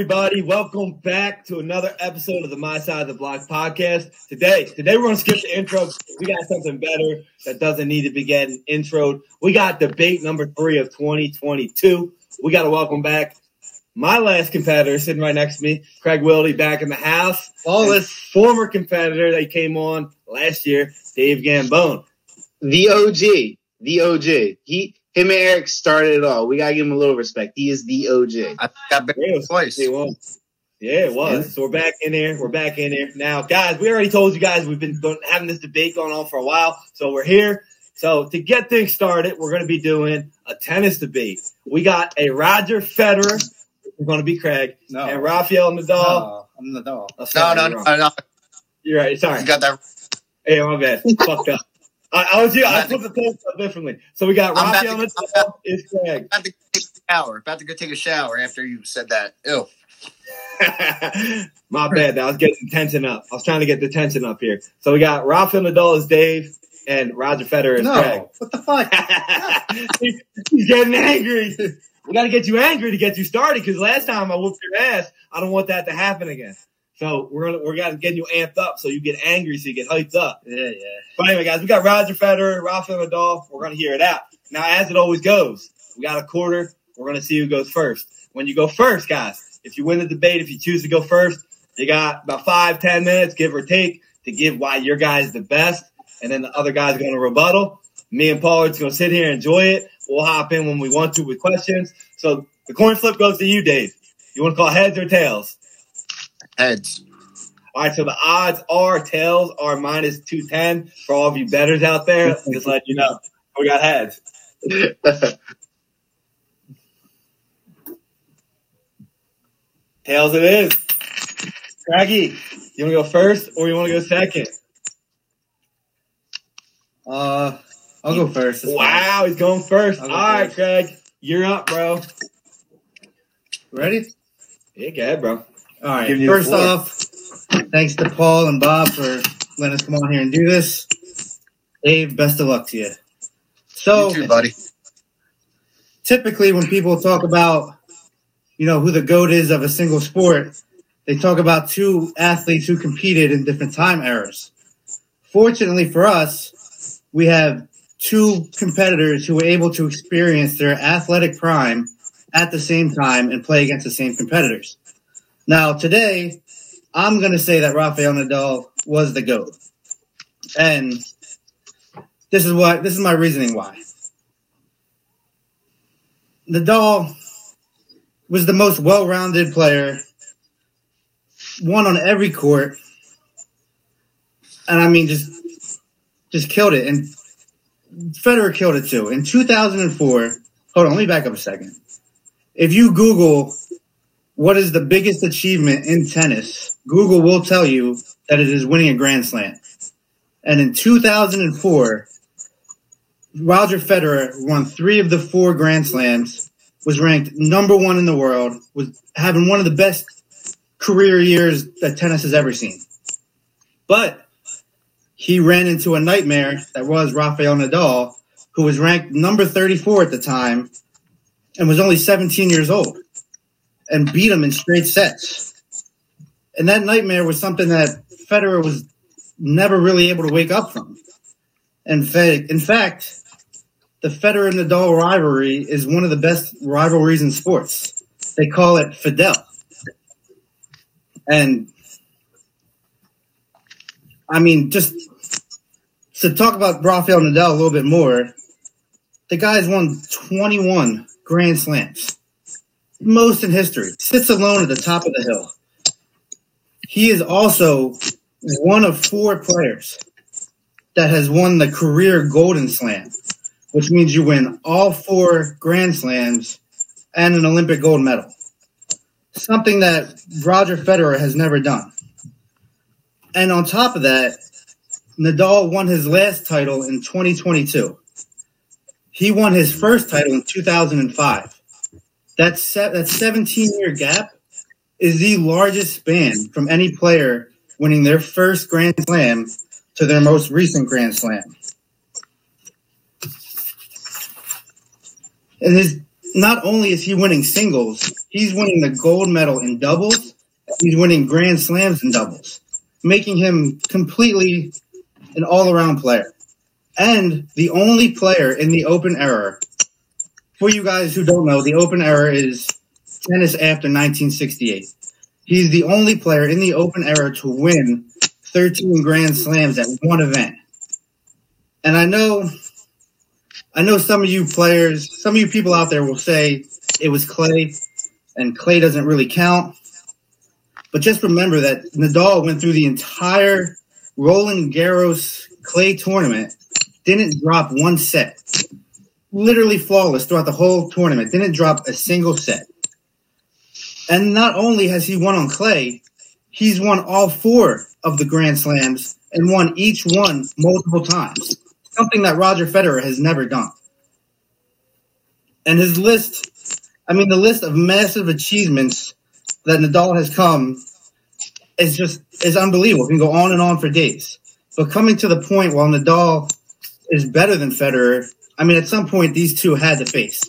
everybody? Welcome back to another episode of the My Side of the Block podcast. Today, today we're gonna skip the intro. We got something better that doesn't need to be getting introed. We got debate number three of 2022. We got to welcome back my last competitor sitting right next to me, Craig Wildy, back in the house. Flawless. former competitor that came on last year, Dave Gambone. The OG. The OG. He him and Eric started it all. We gotta give him a little respect. He is the OJ. I think I've been Yeah, it twice. it was. Yeah, it was. So we're back in there. We're back in there now, guys. We already told you guys we've been having this debate going on for a while, so we're here. So to get things started, we're going to be doing a tennis debate. We got a Roger Federer. We're going to be Craig No. and Rafael Nadal. No, I'm the dog. Oh, No, sorry, no, you're no, no. You're right. Sorry. You got that. Hey, my bad. Fucked up. I, I was you. I put the post up differently. So we got I'm about Rafael to- Nadal is Craig. About to take a shower. About to go take a shower after you said that. Ew. My bad. I was getting the tension up. I was trying to get the tension up here. So we got Rafael Nadal is Dave and Roger Federer is Craig. No, what the fuck? He- He's getting angry. We got to get you angry to get you started because last time I whooped your ass. I don't want that to happen again. So we're gonna we're gonna get you amped up so you get angry so you get hyped up. Yeah, yeah. But anyway, guys, we got Roger Federer, Rafael Nadal. We're gonna hear it out. Now, as it always goes, we got a quarter. We're gonna see who goes first. When you go first, guys, if you win the debate, if you choose to go first, you got about five, ten minutes, give or take, to give why your guy's the best, and then the other guy's gonna rebuttal. Me and Paul are just gonna sit here and enjoy it. We'll hop in when we want to with questions. So the coin flip goes to you, Dave. You want to call heads or tails? Heads. All right, so the odds are tails are minus 210 for all of you betters out there. Just let you know. We got heads. Tails it is. Craggy, you want to go first or you want to go second? Uh, I'll go first. It's fine. Wow, he's going first. All go right, first. Craig, you're up, bro. Ready? Yeah, go ahead, bro. All right. Giving you the First floor. off, thanks to Paul and Bob for letting us come on here and do this. Dave, best of luck to you. So, you too, buddy. typically when people talk about you know who the goat is of a single sport they talk about two athletes who competed in different time eras fortunately for us we have two competitors who were able to experience their athletic prime at the same time and play against the same competitors now today i'm going to say that rafael nadal was the goat and this is what this is my reasoning why Nadal was the most well-rounded player, won on every court, and I mean just just killed it. And Federer killed it too. In 2004, hold on, let me back up a second. If you Google what is the biggest achievement in tennis, Google will tell you that it is winning a Grand Slam. And in 2004, Roger Federer won three of the four Grand Slams, was ranked number one in the world, was having one of the best career years that tennis has ever seen. But he ran into a nightmare that was Rafael Nadal, who was ranked number 34 at the time and was only 17 years old and beat him in straight sets. And that nightmare was something that Federer was never really able to wake up from. And in fact, the Federer and Nadal rivalry is one of the best rivalries in sports. They call it Fedal. And I mean, just to talk about Rafael Nadal a little bit more, the guy's won 21 Grand Slams, most in history, sits alone at the top of the hill. He is also one of four players that has won the career Golden Slam, which means you win all four Grand Slams and an Olympic gold medal. Something that Roger Federer has never done. And on top of that, Nadal won his last title in 2022. He won his first title in 2005. That se- that 17 year gap is the largest span from any player winning their first Grand Slam to their most recent Grand Slam. And his not only is he winning singles, he's winning the gold medal in doubles. He's winning grand slams in doubles, making him completely an all-around player and the only player in the open era. For you guys who don't know, the open era is tennis after 1968. He's the only player in the open era to win 13 grand slams at one event. And I know I know some of you players, some of you people out there will say it was Clay and Clay doesn't really count. But just remember that Nadal went through the entire Roland Garros Clay tournament, didn't drop one set. Literally flawless throughout the whole tournament, didn't drop a single set. And not only has he won on clay, he's won all four of the Grand Slams and won each one multiple times something that Roger Federer has never done. And his list, I mean, the list of massive achievements that Nadal has come is just is unbelievable. Can go on and on for days. But coming to the point while Nadal is better than Federer, I mean, at some point these two had to face.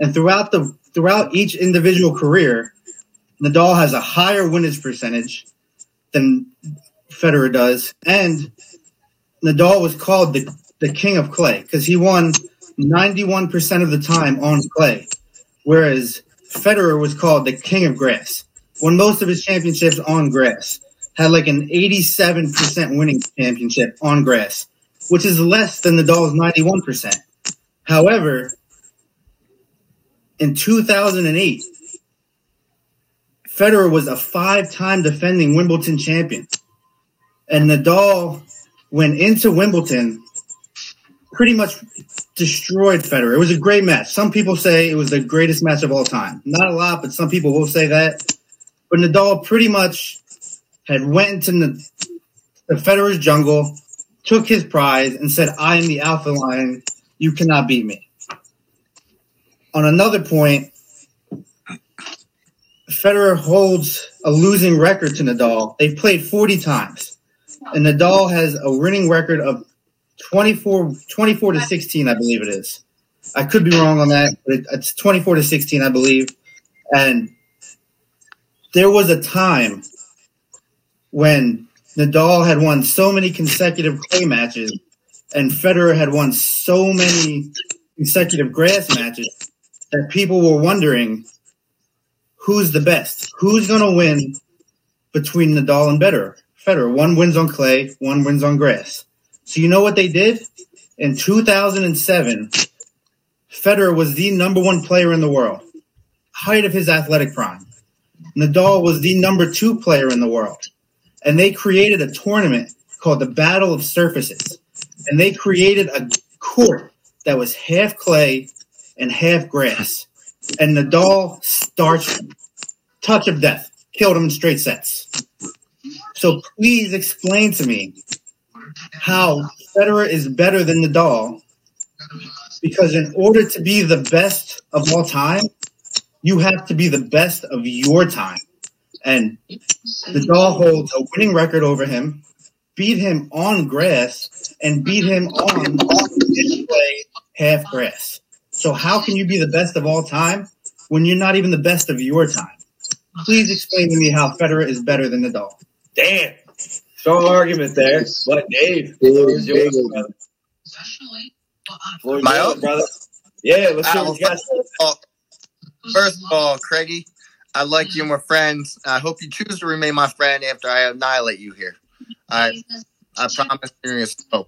And throughout the throughout each individual career, Nadal has a higher winners percentage than Federer does, and Nadal was called the the king of clay because he won 91% of the time on clay, whereas Federer was called the king of grass. Won most of his championships on grass. Had like an 87% winning championship on grass, which is less than Nadal's 91%. However, in 2008, Federer was a five-time defending Wimbledon champion. And Nadal went into Wimbledon pretty much destroyed Federer. It was a great match. Some people say it was the greatest match of all time. Not a lot, but some people will say that. But Nadal pretty much had went into the, the Federer's jungle, took his prize, and said, "I am the alpha lion. You cannot beat me." On another point, Federer holds a losing record to Nadal. They've played 40 times, and Nadal has a winning record of 24, 24 to 16, I believe it is. I could be wrong on that, but it, it's 24 to 16, I believe. And there was a time when Nadal had won so many consecutive clay matches and Federer had won so many consecutive grass matches that people were wondering who's the best? Who's going to win between Nadal and Federer? Federer. One wins on clay, one wins on grass. So you know what they did? In 2007, Federer was the number one player in the world, height of his athletic prime. Nadal was the number two player in the world. And they created a tournament called the Battle of Surfaces. And they created a court that was half clay and half grass. And Nadal starched. Touch of death. Killed him in straight sets. So please explain to me how Federer is better than Nadal because in order to be the best of all time, you have to be the best of your time. And Nadal holds a winning record over him, beat him on grass, and beat him on display half grass. So how can you be the best of all time when you're not even the best of your time? Please explain to me how Federer is better than Nadal. Damn. Strong argument there. But Dave, Big, yours, big. brother. Floor's My yours, own? brother. Yeah, let's see Uh, what you got. first, of all, first of all, Craigie, I like you and we're friends. I hope you choose to remain my friend after I annihilate you here. I I promise you're gonna.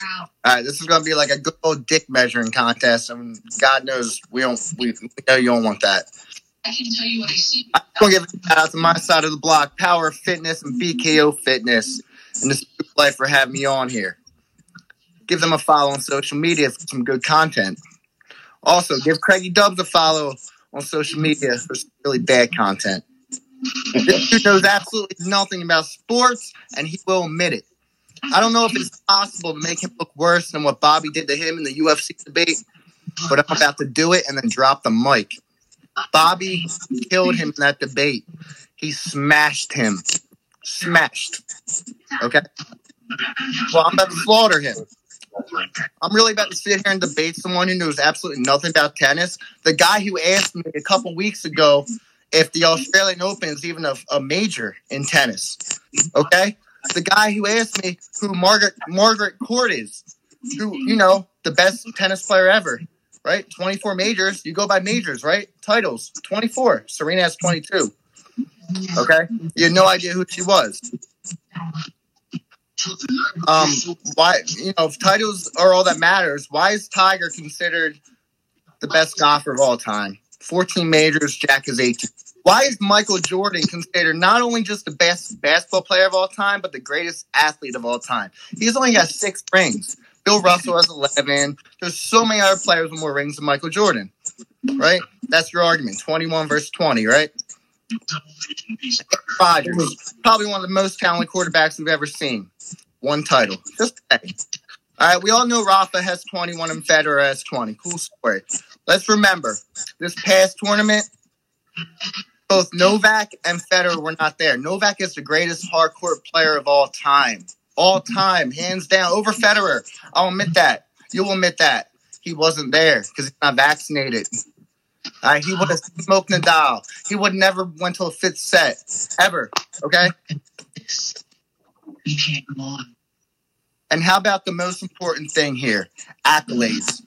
All right, this is gonna be like a good old dick measuring contest, and God knows we don't we, we know you don't want that. I can tell you what I see. I'm gonna give a shout out to my side of the block, Power Fitness and BKO Fitness, and this is life for having me on here. Give them a follow on social media for some good content. Also, give Craigie Dubs a follow on social media for some really bad content. This dude knows absolutely nothing about sports, and he will admit it. I don't know if it's possible to make him look worse than what Bobby did to him in the UFC debate, but I'm about to do it and then drop the mic. Bobby killed him in that debate. He smashed him. Smashed. Okay? Well, I'm about to slaughter him. I'm really about to sit here and debate someone who knows absolutely nothing about tennis. The guy who asked me a couple weeks ago if the Australian Open is even a, a major in tennis. Okay? The guy who asked me who Margaret Margaret Court is, who, you know, the best tennis player ever, right? 24 majors. You go by majors, right? Titles, 24. Serena has 22. Okay? You had no idea who she was. Um, why, you know, if titles are all that matters, why is Tiger considered the best golfer of all time? 14 majors, Jack is 18. Why is Michael Jordan considered not only just the best basketball player of all time, but the greatest athlete of all time? He's only got six rings. Bill Russell has 11. There's so many other players with more rings than Michael Jordan, right? That's your argument. 21 versus 20, right? Rodgers, probably one of the most talented quarterbacks we've ever seen. One title. Just. All right, we all know Rafa has 21 and Federer has 20. Cool story. Let's remember, this past tournament, both Novak and Federer were not there. Novak is the greatest hardcourt player of all time. All time, hands down, over Federer. I'll admit that. You'll admit that. He wasn't there because he's not vaccinated. Right, he would have smoked Nadal. He would never went to a fifth set ever. Okay. And how about the most important thing here? Accolades.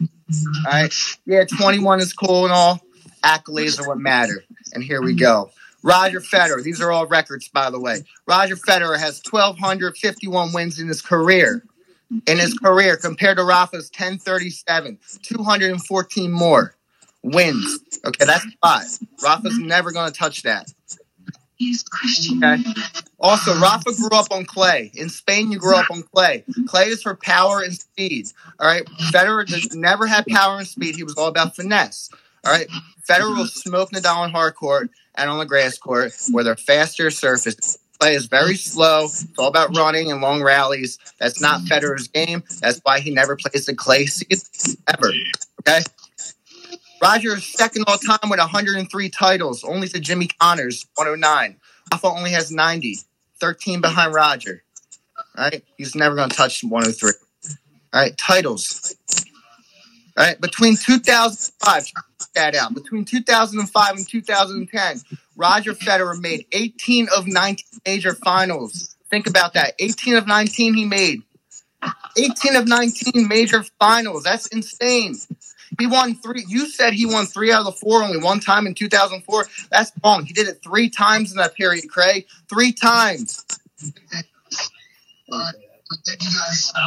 All right. Yeah, 21 is cool and all. Accolades are what matter. And here we mm-hmm. go. Roger Federer. These are all records, by the way. Roger Federer has 1,251 wins in his career. In his career, compared to Rafa's 1037, 214 more wins. Okay, that's five. Rafa's never going to touch that. He's Christian. Okay. Also, Rafa grew up on clay. In Spain, you grew up on clay. Clay is for power and speed. All right. Federer never had power and speed. He was all about finesse. All right. Federer will smoke Nadal on hard court and on the grass court where they're faster surface. Play is very slow. It's all about running and long rallies. That's not Federer's game. That's why he never plays the clay ever. Okay. Roger is second all time with 103 titles, only to Jimmy Connors, 109. Rafa only has 90, 13 behind Roger. All right, he's never going to touch 103. All right, titles. All right, between 2005, check that out. Between 2005 and 2010, Roger Federer made 18 of 19 major finals. Think about that. 18 of 19 he made. 18 of 19 major finals. That's insane. He won three. You said he won three out of the four only one time in 2004. That's wrong. He did it three times in that period, Craig. Three times.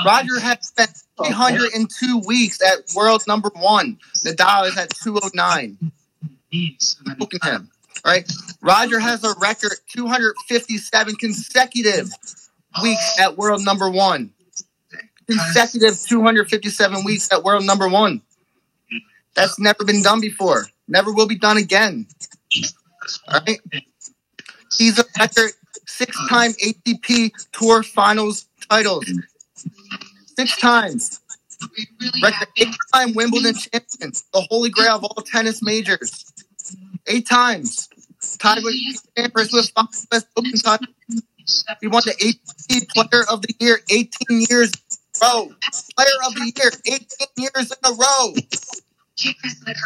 Roger had spent 302 weeks at world number one. Nadal is at 209. Look at him. Right. Roger has a record 257 consecutive weeks at world number one. Consecutive 257 weeks at world number one. That's never been done before. Never will be done again. All right. He's a record six-time ATP Tour Finals titles. Six times. Record eight-time Wimbledon champions, The holy grail of all tennis majors. Eight times. Tied with with West Open. He won the ATP Player of the Year 18 years in a row. Player of the Year 18 years in a row.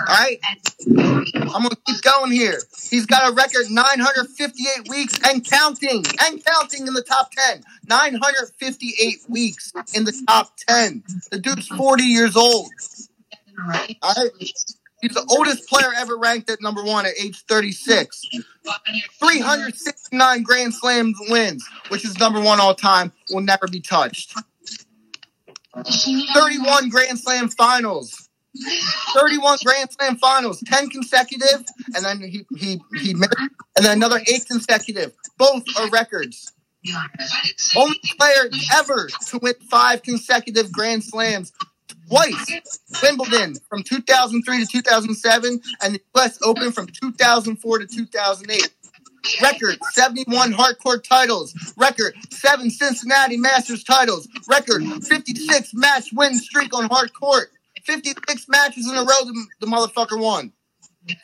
All right. I'm gonna keep going here. He's got a record 958 weeks and counting, and counting in the top 10. 958 weeks in the top 10. The dude's 40 years old. All right. He's the oldest player ever ranked at number one at age 36. 369 Grand Slam wins, which is number one all time, will never be touched. 31 Grand Slam finals. 31 Grand Slam finals, 10 consecutive, and then he he he made, and then another eight consecutive. Both are records. Only player ever to win five consecutive Grand Slams twice. Wimbledon from 2003 to 2007, and the U.S. Open from 2004 to 2008. Record 71 hardcourt titles. Record 7 Cincinnati Masters titles. Record 56 match win streak on hard court. 56 matches in a row the, the motherfucker won.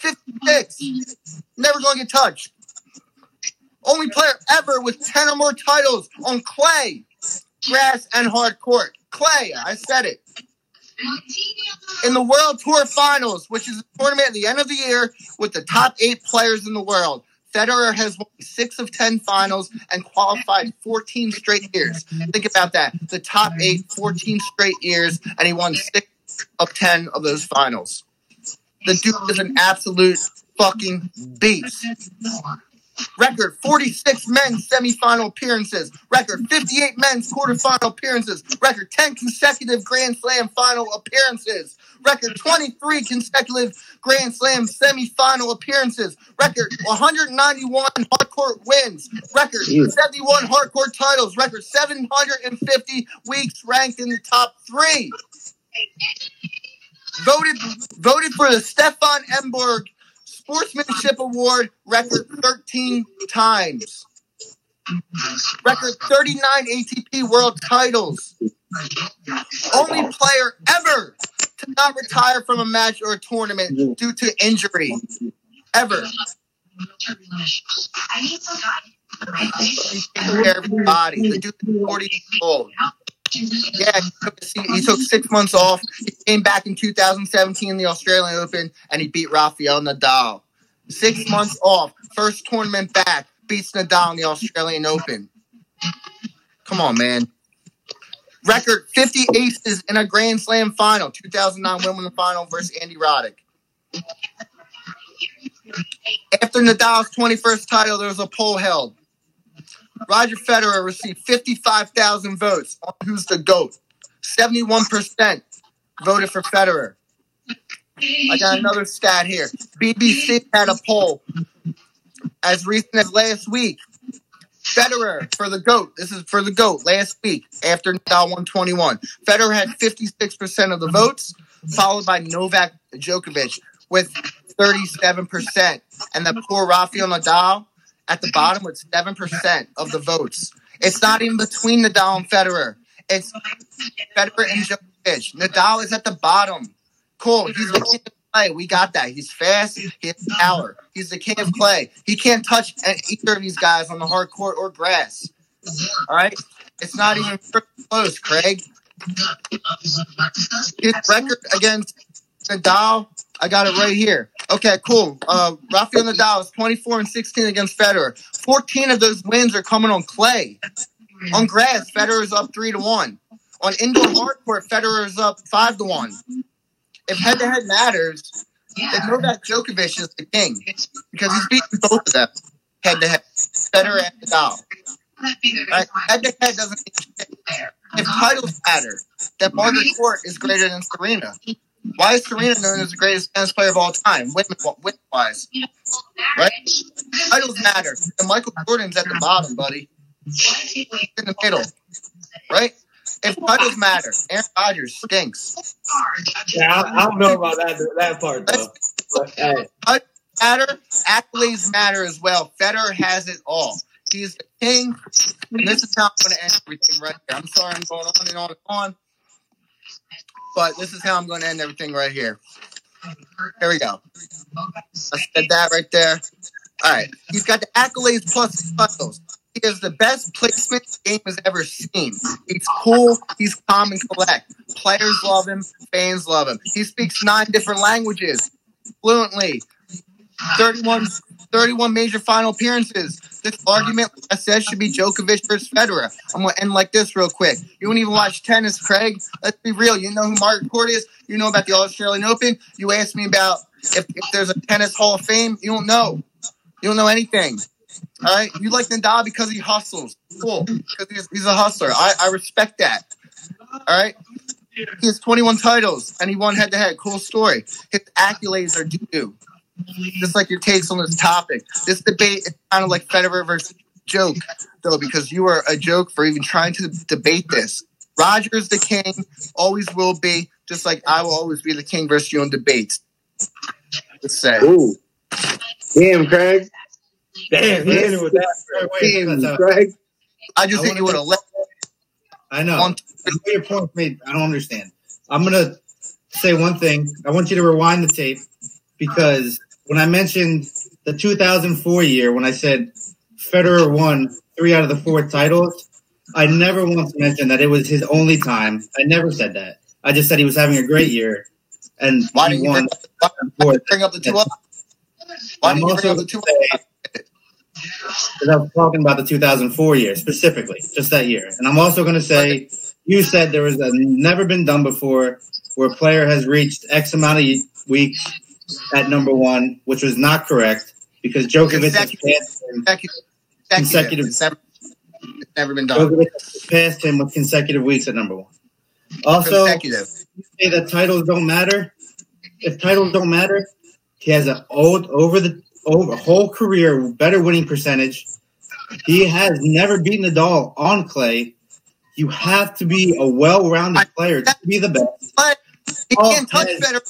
56. Never going to get touched. Only player ever with 10 or more titles on clay, grass, and hard court. Clay, I said it. In the World Tour Finals, which is a tournament at the end of the year with the top eight players in the world, Federer has won six of 10 finals and qualified 14 straight years. Think about that. The top eight, 14 straight years, and he won six of 10 of those finals. The dude is an absolute fucking beast. Record 46 men's semifinal appearances. Record 58 men's quarterfinal appearances. Record 10 consecutive Grand Slam final appearances. Record 23 consecutive Grand Slam semifinal appearances. Record 191 hardcourt wins. Record Jeez. 71 hardcourt titles. Record 750 weeks ranked in the top three. Voted voted for the Stefan Edberg Sportsmanship Award record 13 times. Record 39 ATP World titles. Only player ever to not retire from a match or a tournament due to injury. Ever. Taking care of body. The dude is 40 years old. Yeah, he took, he took six months off. He came back in 2017 in the Australian Open and he beat Rafael Nadal. Six months off, first tournament back, beats Nadal in the Australian Open. Come on, man. Record 50 aces in a Grand Slam final, 2009 Wimbledon final versus Andy Roddick. After Nadal's 21st title, there was a poll held. Roger Federer received 55,000 votes on who's the GOAT. 71% voted for Federer. I got another stat here. BBC had a poll as recent as last week. Federer for the GOAT. This is for the GOAT last week after Nadal 121. Federer had 56% of the votes, followed by Novak Djokovic with 37%. And the poor Rafael Nadal at the bottom with 7% of the votes. It's not even between Nadal and Federer. It's Federer and Djokovic. Nadal is at the bottom. Cool. He's the king of clay. We got that. He's fast. He has power. He's the king of clay. He can't touch either of these guys on the hard court or grass. All right. It's not even close, Craig. His record against Nadal, I got it right here. Okay, cool. Uh, Rafael Nadal is 24 and 16 against Federer. 14 of those wins are coming on clay. On grass, Federer is up three to one. On indoor hard court, Federer is up five to one. If head to head matters, then Novak Djokovic is the king because he's beaten both of them head to head. Federer and Nadal. Head to head doesn't mean shit. If titles matter, then Margaret Court is greater than Serena. Why is Serena known as the greatest tennis player of all time, women women wise? Right? Titles matter. And Michael Jordan's at the bottom, buddy. He's in the middle. Right? If titles matter, Aaron Rodgers stinks. Yeah, I, I don't know about that that part though. But, hey, Matter, accolades matter as well. Federer has it all. He's the king. And this is how I'm going to end everything right here. I'm sorry I'm going on and on and on. But this is how I'm going to end everything right here. Here we go. I said that right there. All right. He's got the accolades plus the titles. He has the best placement the game has ever seen. He's cool. He's calm and collect. Players love him. Fans love him. He speaks nine different languages fluently. 31, 31 major final appearances. This argument, I said, should be Djokovic versus Federer. I'm going to end like this real quick. You don't even watch tennis, Craig. Let's be real. You know who Margaret Court is? You know about the Australian Open? You asked me about if, if there's a tennis Hall of Fame. You don't know. You don't know anything. All right? You like Nadal because he hustles. Cool. Because he's, he's a hustler. I, I respect that. All right? He has 21 titles and he won head to head. Cool story. His accolades are due. Just like your takes on this topic. This debate is kind of like Federer versus joke, though, because you are a joke for even trying to debate this. Roger's the king, always will be, just like I will always be the king versus you in debates. Just say. Ooh. Damn, Craig. damn, he hit with that. Wait, wait, Damn, that's uh, Craig. I just I hit you would have left I know. one. I know your point made. I don't understand. I'm gonna say one thing. I want you to rewind the tape because when I mentioned the 2004 year, when I said Federer won three out of the four titles, I never once mentioned that it was his only time. I never said that. I just said he was having a great year, and Why didn't you won. bring, up the two? Up? Why I'm didn't you bring also up the two? say- Because I was talking about the 2004 year specifically, just that year. And I'm also going to say, you said there was a never been done before where a player has reached X amount of weeks at number one, which was not correct because Djokovic passed him, Consecutive. It's never, it's never been done. Djokovic passed him with consecutive weeks at number one. Also, Consecutive. say that titles don't matter. If titles don't matter, he has an old over the over whole career better winning percentage. He has never beaten Nadal on clay. You have to be a well-rounded player to be the best. But he Oh, can't touch man. better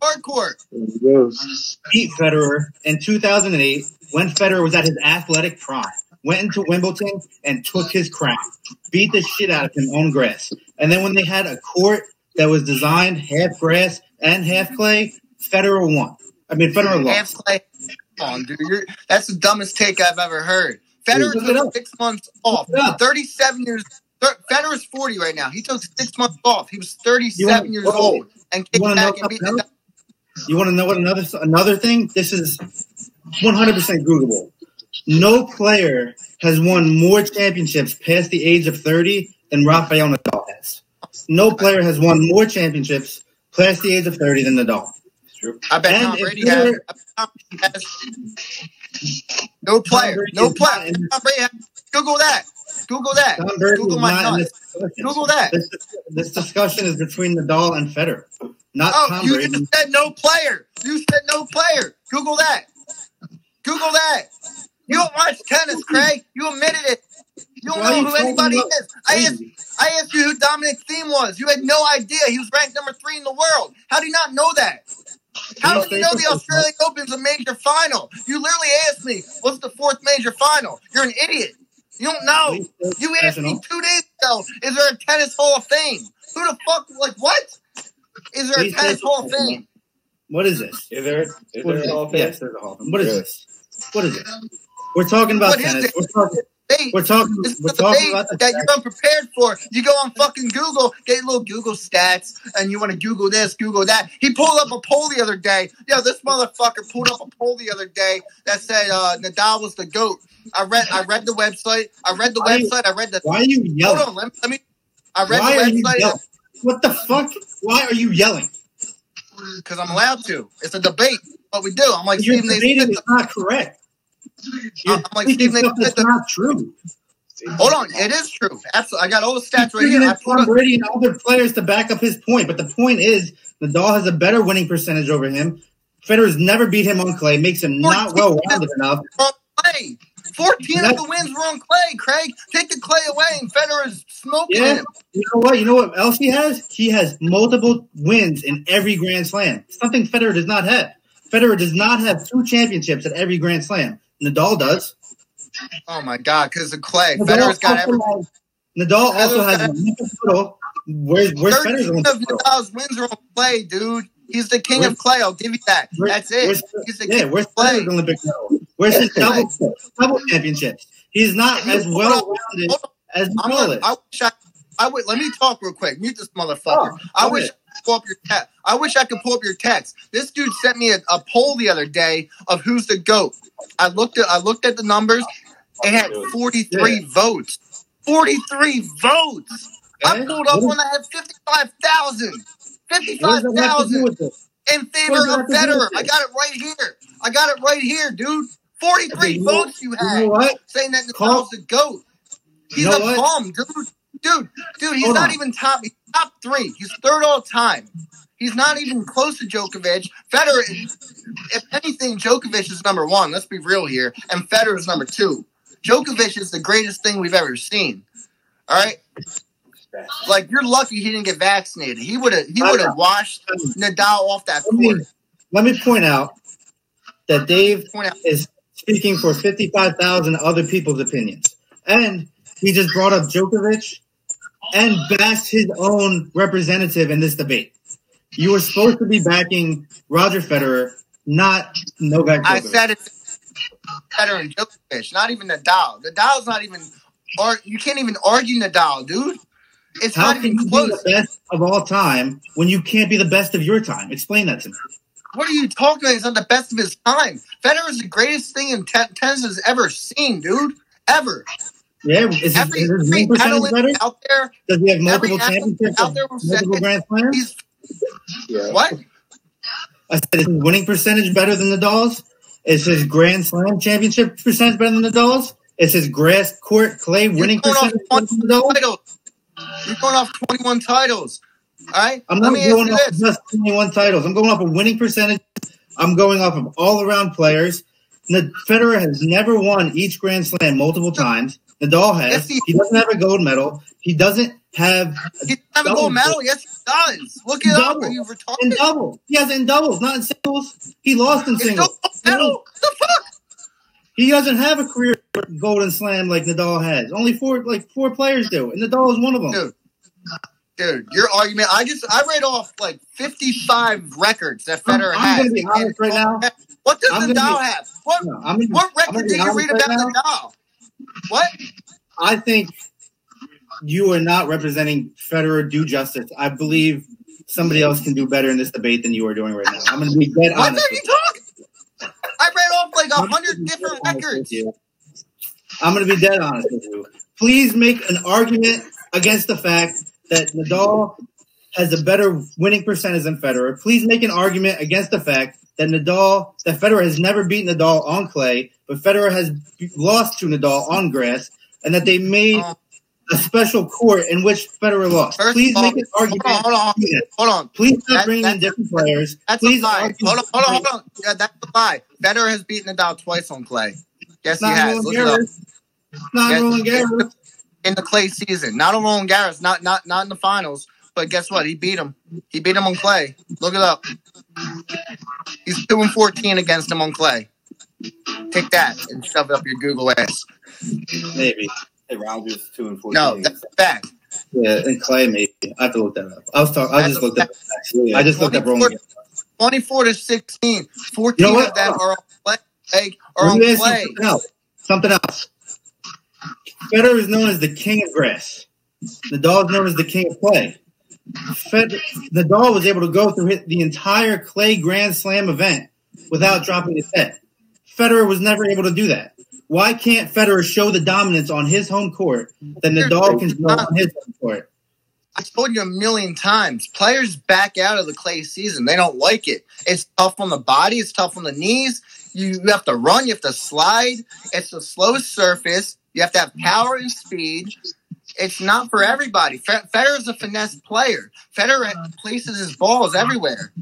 hardcore. Gross. Beat Federer in 2008 when Federer was at his athletic prime. Went into Wimbledon and took his crown. Beat the shit out of him on grass. And then when they had a court that was designed half grass and half clay, Federer won. I mean, Federer Half clay. Come on, dude. You're, that's the dumbest take I've ever heard. Federer Look it took six months off. Look 37 years. Thir- Federer's 40 right now. He took six months off. He was 37 want- years whoa. old and You want to know back and beat the else? You want to know what another another thing? This is 100% Googleable. No player has won more championships past the age of 30 than Rafael Nadal has. No player has won more championships past the age of 30 than Nadal. I bet And Tom Brady you're- has. I bet Tom Brady has. No player. No player. Tom Brady has. Google that. Google that. Google my nuts. Google that. This, this discussion is between Nadal and Federer, not Oh, Tom you Brady. just said no player. You said no player. Google that. Google that. You don't watch tennis, Craig. You admitted it. You don't Why know who anybody is. I asked, I asked you who Dominic Thiem was. You had no idea. He was ranked number three in the world. How do you not know that? How do you know the. Australian Open's a major final? You literally asked me, what's the fourth major final? You're an idiot. You don't know. You asked me two days ago, is there a tennis hall of fame? Who the fuck, like, what? Is there a Please tennis hall of fame? What is this? Is there? Is What there is a Hall of Fame? Yes, there's a Hall of Fame. What is this? What is it? We're talking about What is tennis. We're talking. We're talking. This is We're the talking debate about the that you're unprepared for. You go on fucking Google, get little Google stats, and you want to Google this, Google that. He pulled up a poll the other day. Yo, this motherfucker pulled up a poll the other day that said uh, Nadal was the goat. I read, I read the website. I read the Why- website. I read the. Why are you yelling? Hold on, let me. Let me I read Why the you website? What the fuck? Why are you yelling? because I'm allowed to. It's a debate. What we do. I'm like You're Stephen A. debating Smith. is not correct. I'm like A. that's not true. Hold on, it is true. Absolutely, I got all the stats right here. Tom. Brady and other players to back up his point, but the point is Nadal has a better winning percentage over him. Federer's never beat him on clay, makes him not well rounded enough. on clay. 14 of the wins were on clay, Craig. Take the clay away, and Federer's smoking Yeah. him. You know what? You know what else he has? He has multiple wins in every Grand Slam. Something Federer does not have. Federer does not have two championships at every Grand Slam. Nadal does. Oh my God, because of clay. Nadal Federer's got also has, Nadal also has Olympic. Where's where's Federer's 13 of? Nadal's wins are on clay, dude. He's the king Where's- of clay. I'll give you that. That's it. where's- He's the Yeah, king where's. Federer's Olympic? Where's his double double championships? He's not as well rounded as Nadal. I wish I, I would let me talk real quick. Mute this motherfucker. Oh, I wish. I could pull up your text. I wish I could pull up your text. This dude sent me a, a poll the other day of who's the goat. I looked at I looked at the numbers. It had 43 Yeah. votes. 43 votes. I pulled up one that had 55,000. What does that have to do 55,000 in favor What does that of have to do Federer. I got it right here. I got it right here, dude. 43 Okay, you know- votes you You had know what? saying that Nadal's the goat. He's You know a what? bum, dude. Dude, dude, he's Hold not on. even top. He's top three. He's third all time. He's not even close to Djokovic. Federer, if anything, Djokovic is number one. Let's be real here, and Federer is number two. Djokovic is the greatest thing we've ever seen. All right, like you're lucky he didn't get vaccinated. He would have. He would have washed Nadal off that Let me, court. let me point out that Dave out. is speaking for 55,000 other people's opinions. And he just brought up Djokovic and bashed his own representative in this debate. You were supposed to be backing Roger Federer, not Novak Djokovic. I said it. Federer and Djokovic, not even Nadal. Nadal's not even ar- you can't even argue Nadal, dude. It's How not can even you be close. the best of all time when you can't be the best of your time? Explain that to me. What are you talking about? He's not the best of his time. Federer is the greatest thing in te- tennis has ever seen, dude. Ever. Yeah, is his, Every, is his every out there, Does he have multiple championships? out there Multiple Grand Slams? he's Yeah. what? I said, is his winning percentage better than Nadal's. Is his Grand Slam championship percentage better than Nadal's. Is his grass court clay winning going off percentage better than Nadal's? Titles. You're going off 21 titles. All right. I'm Let not going off this. just 21 titles. I'm going off of winning percentage. I'm going off of all around players. Nad- Federer has never won each Grand Slam multiple times. Nadal has. Yes, he- He doesn't have a gold medal. He doesn't have He doesn't have a gold medal. Yes, he does. Look it up. Double. Are you in doubles. He has in doubles, not in singles. He lost in singles. medal. What the fuck? He doesn't have a career golden slam like Nadal has. Only four, like four players do, and Nadal is one of them. Dude. Dude, your argument. I just I read off like 55 records that I'm- Federer I'm has. gonna be honest right now. What does I'm Nadal be- have? What No, gonna, what record did you read right about now. Nadal? What? I think you are not representing Federer due justice. I believe somebody else can do better in this debate than you are doing right now. I'm going to be dead What honest. are you talking? I read off like a hundred different records. I'm going to be dead honest with you. Please make an argument against the fact that Nadal has a better winning percentage than Federer. Please make an argument against the fact that Nadal, that Federer has never beaten Nadal on clay, but Federer has lost to Nadal on grass, and that they made Um, a special court in which Federer lost. First Please all, make an hold on, hold on, hold on. Please stop That- bringing in different players. That's Please a lie. Hold on, hold on, hold on. Yeah, that's a lie. Federer has beaten Nadal twice on clay. Yes, he Not has. Roland Look it up. Garros. Not Yeah. Roland Garros. in the clay season. Not on Roland Garros, not not not in the finals. But guess what? He beat him. He beat him on clay. Look it up. He's two and fourteen against him on clay. Take that and shove it up your Google ass. Maybe. Rogers two and fourteen. No, that's a fact. Yeah, and Clay maybe. I have to look that up. I was talking. I That's just looked up. I just looked up. Garros. 24 to 16. 14 You know of them are on clay. Like, are on me ask you clay. something else. Something else. Federer is known as the king of grass. Nadal is known as the king of clay. Fed, Nadal was able to go through the entire clay Grand Slam event without dropping a set. Federer was never able to do that. Why can't Federer show the dominance on his home court that Nadal can show on his home court? I told you a million times. Players back out of the clay season. They don't like it. It's tough on the body. It's tough on the knees. You have to run. You have to slide. It's a slow surface. You have to have power and speed. It's not for everybody. Fe- Federer's a finesse player. Federer places his balls everywhere.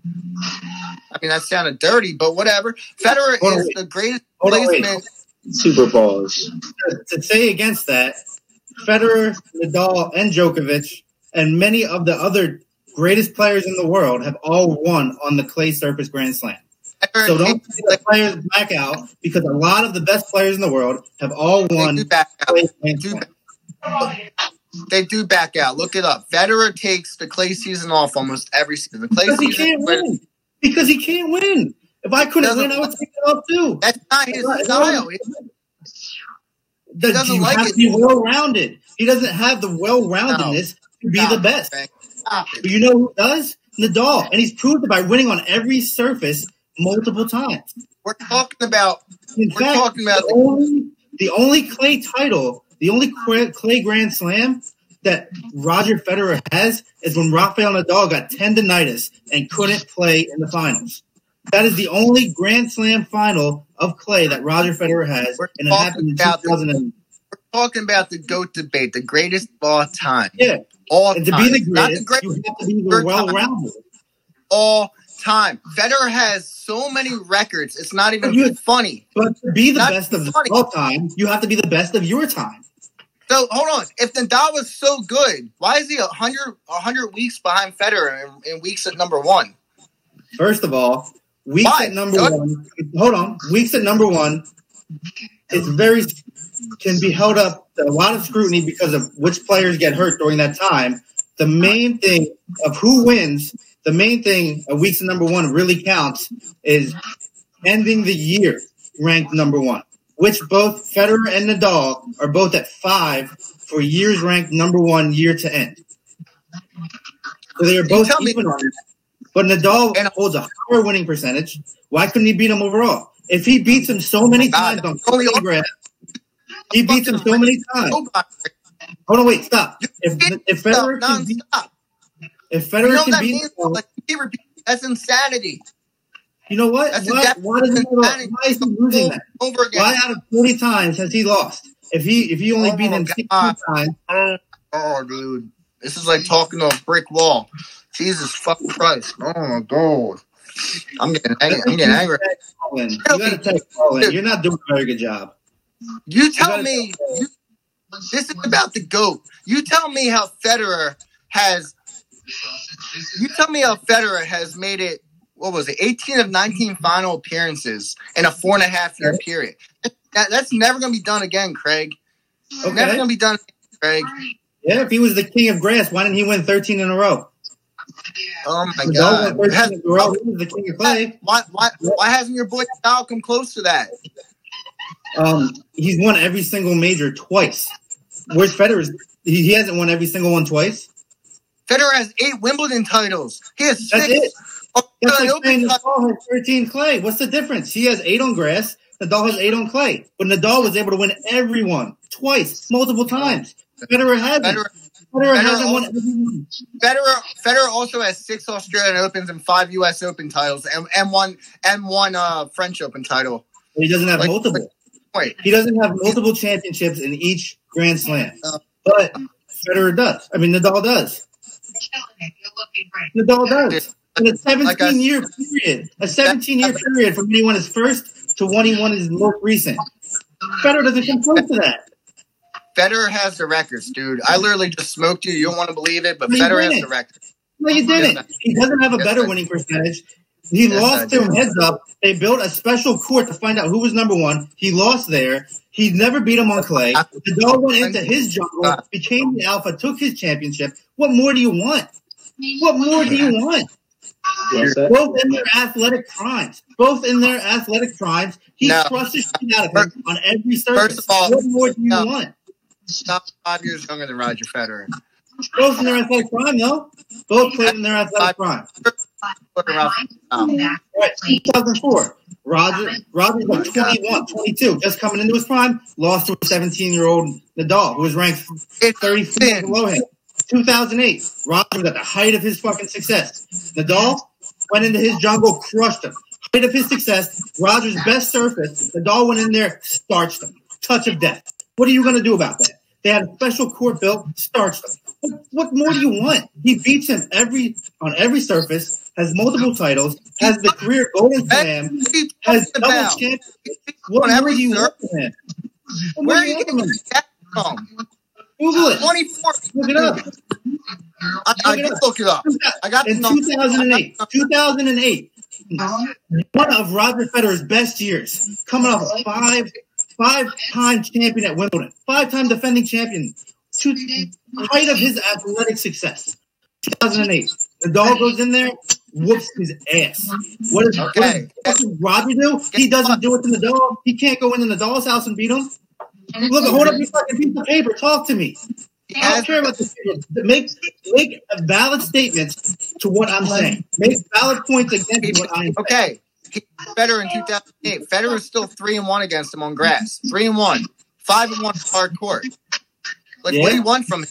I mean, that sounded dirty, but whatever. Federer is the greatest Hold on, wait. placement. Super balls. to say against that, Federer, Nadal, and Djokovic, and many of the other greatest players in the world have all won on the clay surface Grand Slam. So don't takes say the players back out because a lot of the best players in the world have all They won do back out. clay Grand Do Slam. They do back out. Look it up. Federer takes the clay season off almost every season. The clay Because he can't win. Because he can't win. If I couldn't Doesn't- win, I would take it off too. That's not his style. The, doesn't you like it. be well rounded. He doesn't have the well roundedness to be the best. But you know who does? Nadal. And he's proved it by winning on every surface multiple times. We're talking about In We're fact, talking about the only, the only clay title, the only clay Grand Slam that Roger Federer has is when Rafael Nadal got tendonitis and couldn't play in the finals. That is the only Grand Slam final of clay that Roger Federer has, We're and it talking happened in about the- 2000. Talking about the goat debate, the greatest of all time. yeah, All and to time. be the Not the greatest, you have to be well-rounded. all time. Federer has so many records. It's not even But you- funny. But to be the Not best of funny. all time, you have to be the best of your time. So hold on. If Nadal was so good, why is he a hundred a hundred weeks behind Federer in, in weeks at number one? First of all, weeks Why? at number one. Hold on, weeks at number one. It's very can be held up to a lot of scrutiny because of which players get hurt during that time. The main thing of who wins, the main thing of weeks at number one really counts is ending the year ranked number one. which both Federer and Nadal are both at five for years ranked number one year to end. So they are both even on it. But Nadal And- holds a higher winning percentage. Why couldn't he beat him overall? If he beats him so many oh God, times on only- Cody he beats him so many times. Nobody. Hold on, wait, stop. If if Federer can beat, non-stop. if You know Federer what can beat, means? Like, he repeat- That's insanity. you know what? That's Why, exactly why, does he, insanity. why is he losing that? Over again. Why out of forty times has he lost? If he if he only Oh beat him sixteen times, Oh, oh, dude. This is like talking to a brick wall. Jesus fucking Christ. Oh my god. I'm getting angry. I'm getting angry. You gotta Colin. You're not doing a very good job. You tell gotta- me you, this is about the GOAT. You tell me how Federer has you tell me how Federer has made it what was it, 18 of 19 final appearances in a four and a half year period. That, that's never gonna be done again, Craig. Never gonna be done again, Craig. Yeah, if he was the king of grass, why didn't he win thirteen in a row? Oh my god. Has- row. He was the king of clay. why, why, why hasn't your boy Nadal come close to that? Um, he's won every single major twice. Where's Federer? He, he hasn't won every single one twice. Federer has eight Wimbledon titles. He has That's six it. That's like saying Nadal has 13 clay. What's the difference? He has eight on grass. Nadal has eight on clay. But Nadal was able to win everyone twice, multiple times. Federer hasn't. Federer, Federer, Federer hasn't won also- everyone. Federer, Federer also has six Australian Opens and five U.S. Open titles, and, and one and one uh, French Open title. But he doesn't have Like- multiple. Wait, He doesn't have multiple championships in each Grand Slam. Uh, But Federer does. I mean, Nadal does. Nadal does. In a 17 Like I- year period, a 17 year period from when he won his first to when he won his most recent. Federer doesn't come close to that. Federer has the records, dude. I literally just smoked you. You don't want to believe it, but He Federer has the records. No, you didn't. Yes, He doesn't have a Yes, better winning percentage. He Yes, lost to him heads up. They built a special court to find out who was number one. He lost there. He never beat him on clay. The dog went into his jungle, uh, became the alpha, took his championship. What more do you want? What more do you want? Both in their athletic primes. Both in their athletic primes. He No. crushed the shit out of him on every surface. First of all, what more do you no. want? Top five years younger than Roger Federer. Both in their athletic prime, though. Both played in their athletic prime. Um, Right, 2004. Roger, Roger's like 21, 22, just coming into his prime, lost to a 17 year old Nadal, who was ranked It's 34 been- below him. 2008, Roger was at the height of his fucking success. Nadal went into his jungle, crushed him. Height of his success, Roger's best surface, Nadal went in there, starched him. Touch of death. What are you going to do about that? They had a special court built, starched him. What, more do you want? He beats him every on every surface, has multiple titles, has the career golden slam, has double about? championships. What more do you want from him? Where are you getting that from? Google it. 24. Look it up. I, I did look it up. I got In 2008, 2008, one of Roger Federer's best years, coming off five five time champion at Wimbledon, five time defending champion, two, height of his athletic success. 2008, The dog goes in there, whoops his ass. What does, Okay. does, what does Roger do? He doesn't do it to the dog. He can't go into Nadal's house and beat him. Look, hold up your fucking piece of paper. Talk to me. I don't care about this. Make make valid statements to what I'm saying. Make valid points against what I am. Okay. He was better in 2008. Federer is still 3 and 1 against him on grass. 3 and 1. 5 and 1 hard court. Like, what do you want from him?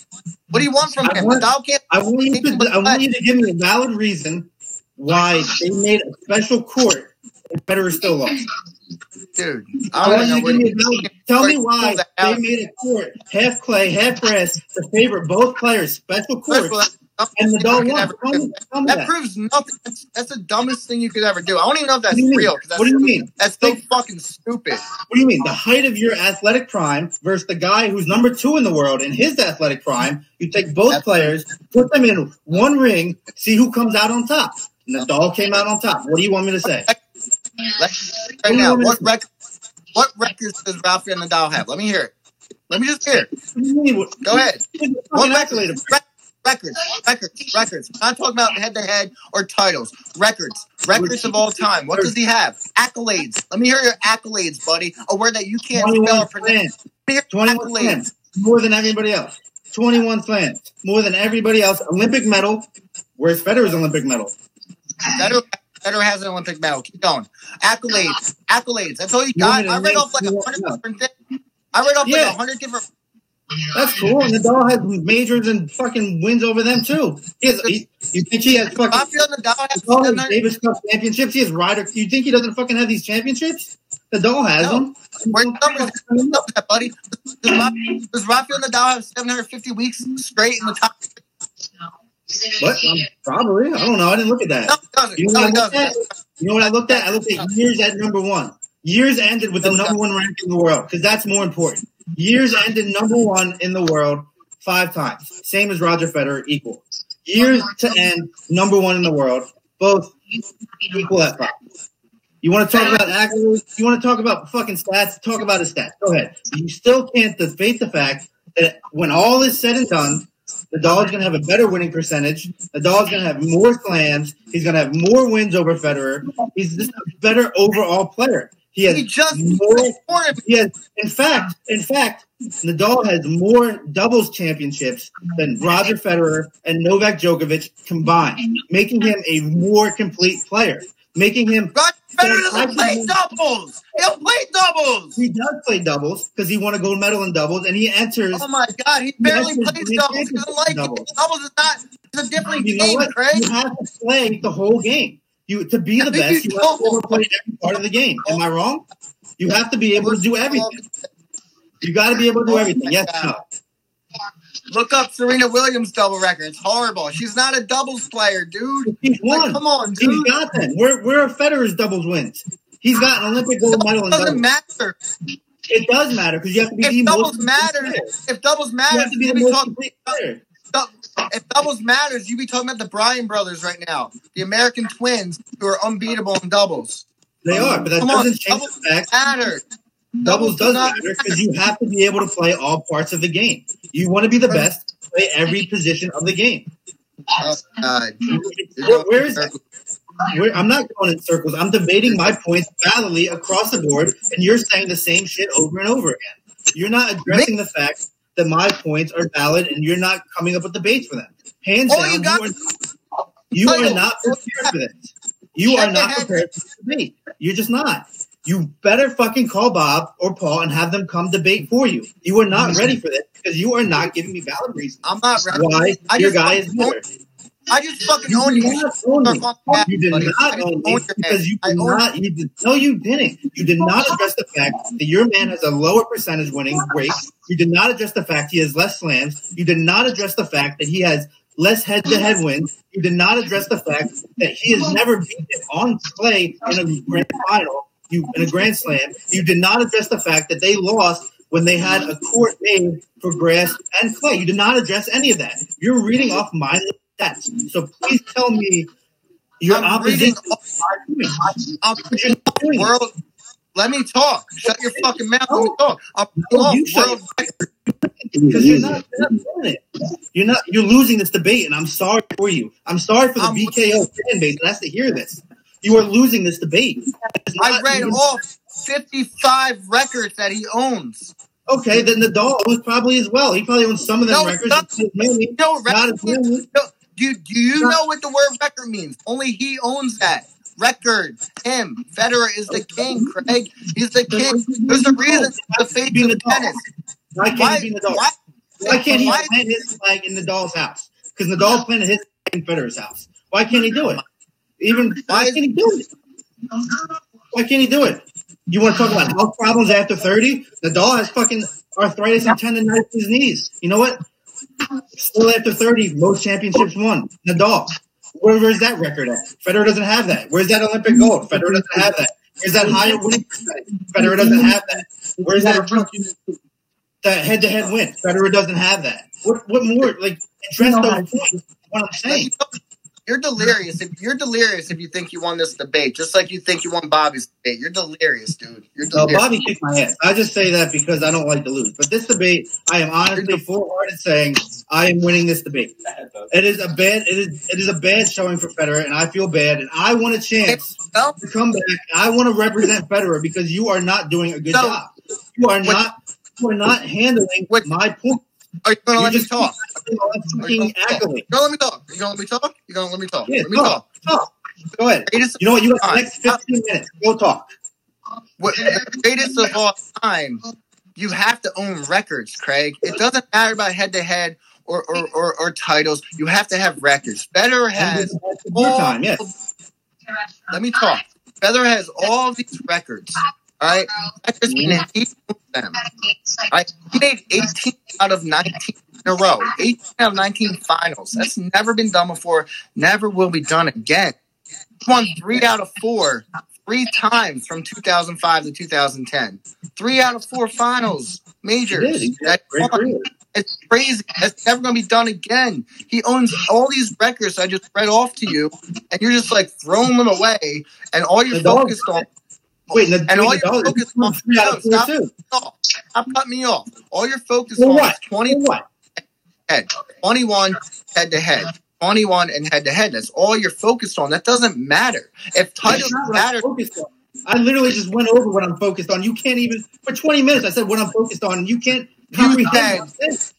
What do you want from I him? want- I want you to I want you to give me a valid reason why they made a special court and Federer still lost. Dude, I I want you to give me a. Tell me why they made a court half clay, half grass to favor both players. Special court the and dumbest thing Nadal you could won. ever Tell do. me, tell me That that. proves nothing. That's, that's the dumbest thing you could ever do. I don't even know if that's What do you mean? real. That's, What do you mean? That's so fucking stupid. What do you mean? The height of your athletic prime versus the guy who's number two in the world in his athletic prime. You take both That's- players, put them in one ring, see who comes out on top. The Nadal came out on top. What do you want me to say? Let's, right now, want me to what say? rec- what records does Rafael Nadal have? Let me hear it. Let me just hear it. What do you mean? What- Go ahead. What records? Records, records, records. I'm not talking about head to head or titles. Records, records of all time. What does he have? Accolades. Let me hear your accolades, buddy. A word that you can't spell 21 or pronounce. slams. Let me hear 21 accolades. slams. More than anybody else. 21 slams. More than everybody else. Olympic medal. Where's Federer's Olympic medal? Federer, Federer has an Olympic medal. Keep going. Accolades, accolades. That's all you got. I read off like a hundred different things. I read off like a hundred different. That's cool. And Nadal has majors and fucking wins over them too. He has, he, you think he has fucking Rafael Nadal has Nadal has 700 Davis Cup championships? He has Ryder. You think he doesn't fucking have these championships? Nadal has No. them. Where's the numbers? Where's the numbers at, buddy? Does, does Rafael Nadal have 750 weeks straight in the top? What? Um, probably. I don't know. I didn't look at that. No, it doesn't. You know No, what I looked at? You know what I looked at? I looked at years at number one. Years ended with the number one rank in the world because that's more important. Years ended number one in the world five times, same as Roger Federer, equal. Years to end number one in the world, both equal at five. You want to talk about accolades? You want to talk about fucking stats? Talk about his stats. Go ahead. You still can't debate the fact that when all is said and done, Nadal's going to have a better winning percentage. Nadal's going to have more slams. He's going to have more wins over Federer. He's just a better overall player. He has He just more. He has, in fact, in fact, Nadal has more doubles championships than Roger Federer and Novak Djokovic combined, making him a more complete player. Making him Roger Federer doesn't play doubles. He don't play doubles. he does play doubles because he won a gold medal in doubles, and he enters. Oh my god, he barely He plays doubles. He doesn't like doubles. Doubles is not. It's a different You game? Craig. You have to play the whole game. You to be the I best, you you have to play every part of the game. Am I wrong? You have to be able to do everything. You got to be able to do oh, everything. Yes, no. Look up Serena Williams double record. It's horrible. She's not a doubles player, dude. He's Like, won. come on, He's dude. got them. Where where are Federer's doubles wins? He's got an Olympic gold medal It doesn't matter. It does matter because you have to be the If most doubles complete matters, if doubles You matters, have to be you the be most talking. If doubles matters, you be talking about the Bryan brothers right now, the American twins who are unbeatable in doubles. They are, but that Come on, doesn't change doubles the fact Matter. Doubles does matter because you have to be able to play all parts of the game. You want to be the best, play every position of the game. Oh, Where- where is that? Where, I'm not going in circles. I'm debating my points validly across the board, and you're saying the same shit over and over again. You're not addressing the fact that my points are valid, and you're not coming up with the debates for them. Hands down, you you, are, you are not prepared for this. You are not prepared for this debate. You're just not. You better fucking call Bob or Paul and have them come debate for you. You are not ready for this because you are not giving me valid reasons I'm not ready. why I your guy is better. I just fucking You own you. own me. You did buddy. Not own me because you did not. You did, no, you didn't. You did not address the fact that your man has a lower percentage winning rate. You did not address the fact he has less slams. You did not address the fact that he has less head-to-head wins. You did not address the fact that he has never beaten on clay in a grand final. You in a grand slam. You did not address the fact that they lost when they had a court made for grass and clay. You did not address any of that. You're reading off mindless stats. So please tell me your I'm opposition. I'm reading world. Let me talk. Shut your fucking mouth. Let me talk. I'm No, you world because you're not, you're not doing it. You're not. You're losing this debate, and I'm sorry for you. I'm sorry for the I'm- BKO fan base that has to hear this. You are losing this debate. I not- read off 55 records that he owns. Okay, then Nadal was probably as well. He probably owns some of them No, records. not- It's many, You know not record as means? many. No, do, do you know what the word record means? Only he owns that. Record. Him. Federer is the king, Craig. He's the king. There's a reason the face Be of tennis. Why can't Why, he be Nadal? why, Why can't he why- plant his flag in Nadal's house? Because Nadal planted his flag in Federer's house. Why can't he do it? Even why can't he do it? Why can't he do it? You want to talk about health problems after 30? Nadal has fucking arthritis and tendonitis in his knees. You know what? Still after 30, most championships won. Nadal. Where, where's that record at? Federer doesn't have that. Where's that Olympic gold? Federer doesn't have that. Where's that higher winning percentage? Federer doesn't have that. Where's that that head to head win? Federer doesn't have that. What what more? Like address those points. What I'm saying. You're delirious. If you're delirious if you think you won this debate, just like you think you won Bobby's debate. You're delirious, dude. You're No. Bobby kicked my ass. I just say that because I don't like to lose. But this debate, I am honestly full hearted saying I am winning this debate. It is a bad it is it is a bad showing for Federer, and I feel bad. And I want a chance Well, to come back. I want to represent Federer because you are not doing a good No. job. You are not you are not handling What- my point. are you gonna You let me just talk? Keep all fucking accolade. You're gonna let me talk. You're gonna let me talk. You're gonna let me talk. Yeah, let me talk. talk. Talk. Go ahead. Greatest, You know what? You got the next 15 minutes. Go talk. what, the greatest of all time. You have to own records, Craig. It doesn't matter about head to head or or or or titles. You have to have records. Federer has Your all time, yes. let me talk. Feather has all these records. All right, I just means he owns them. All right, he made 18 out of 19 in a row. 18 out of 19 finals. That's never been done before. Never will be done again. Won three out of four, three times from 2005 to 2010. Three out of four finals, majors. did. He that he Great won. career. It's crazy. That's never going to be done again. He owns all these records I just read off to you, and you're just like throwing them away, and all you're The dog- focused on. Wait, and, all you're focused on. three out of four Stop. Stop, stop cutting me off. All you're focused on what? is 20 For what? Head, 21 head to head, 21 and head to head. That's all you're focused on. That doesn't matter. If titles matter. I literally just went over what I'm focused on. You can't even for 20 minutes. I said what I'm focused on, you can't what I'm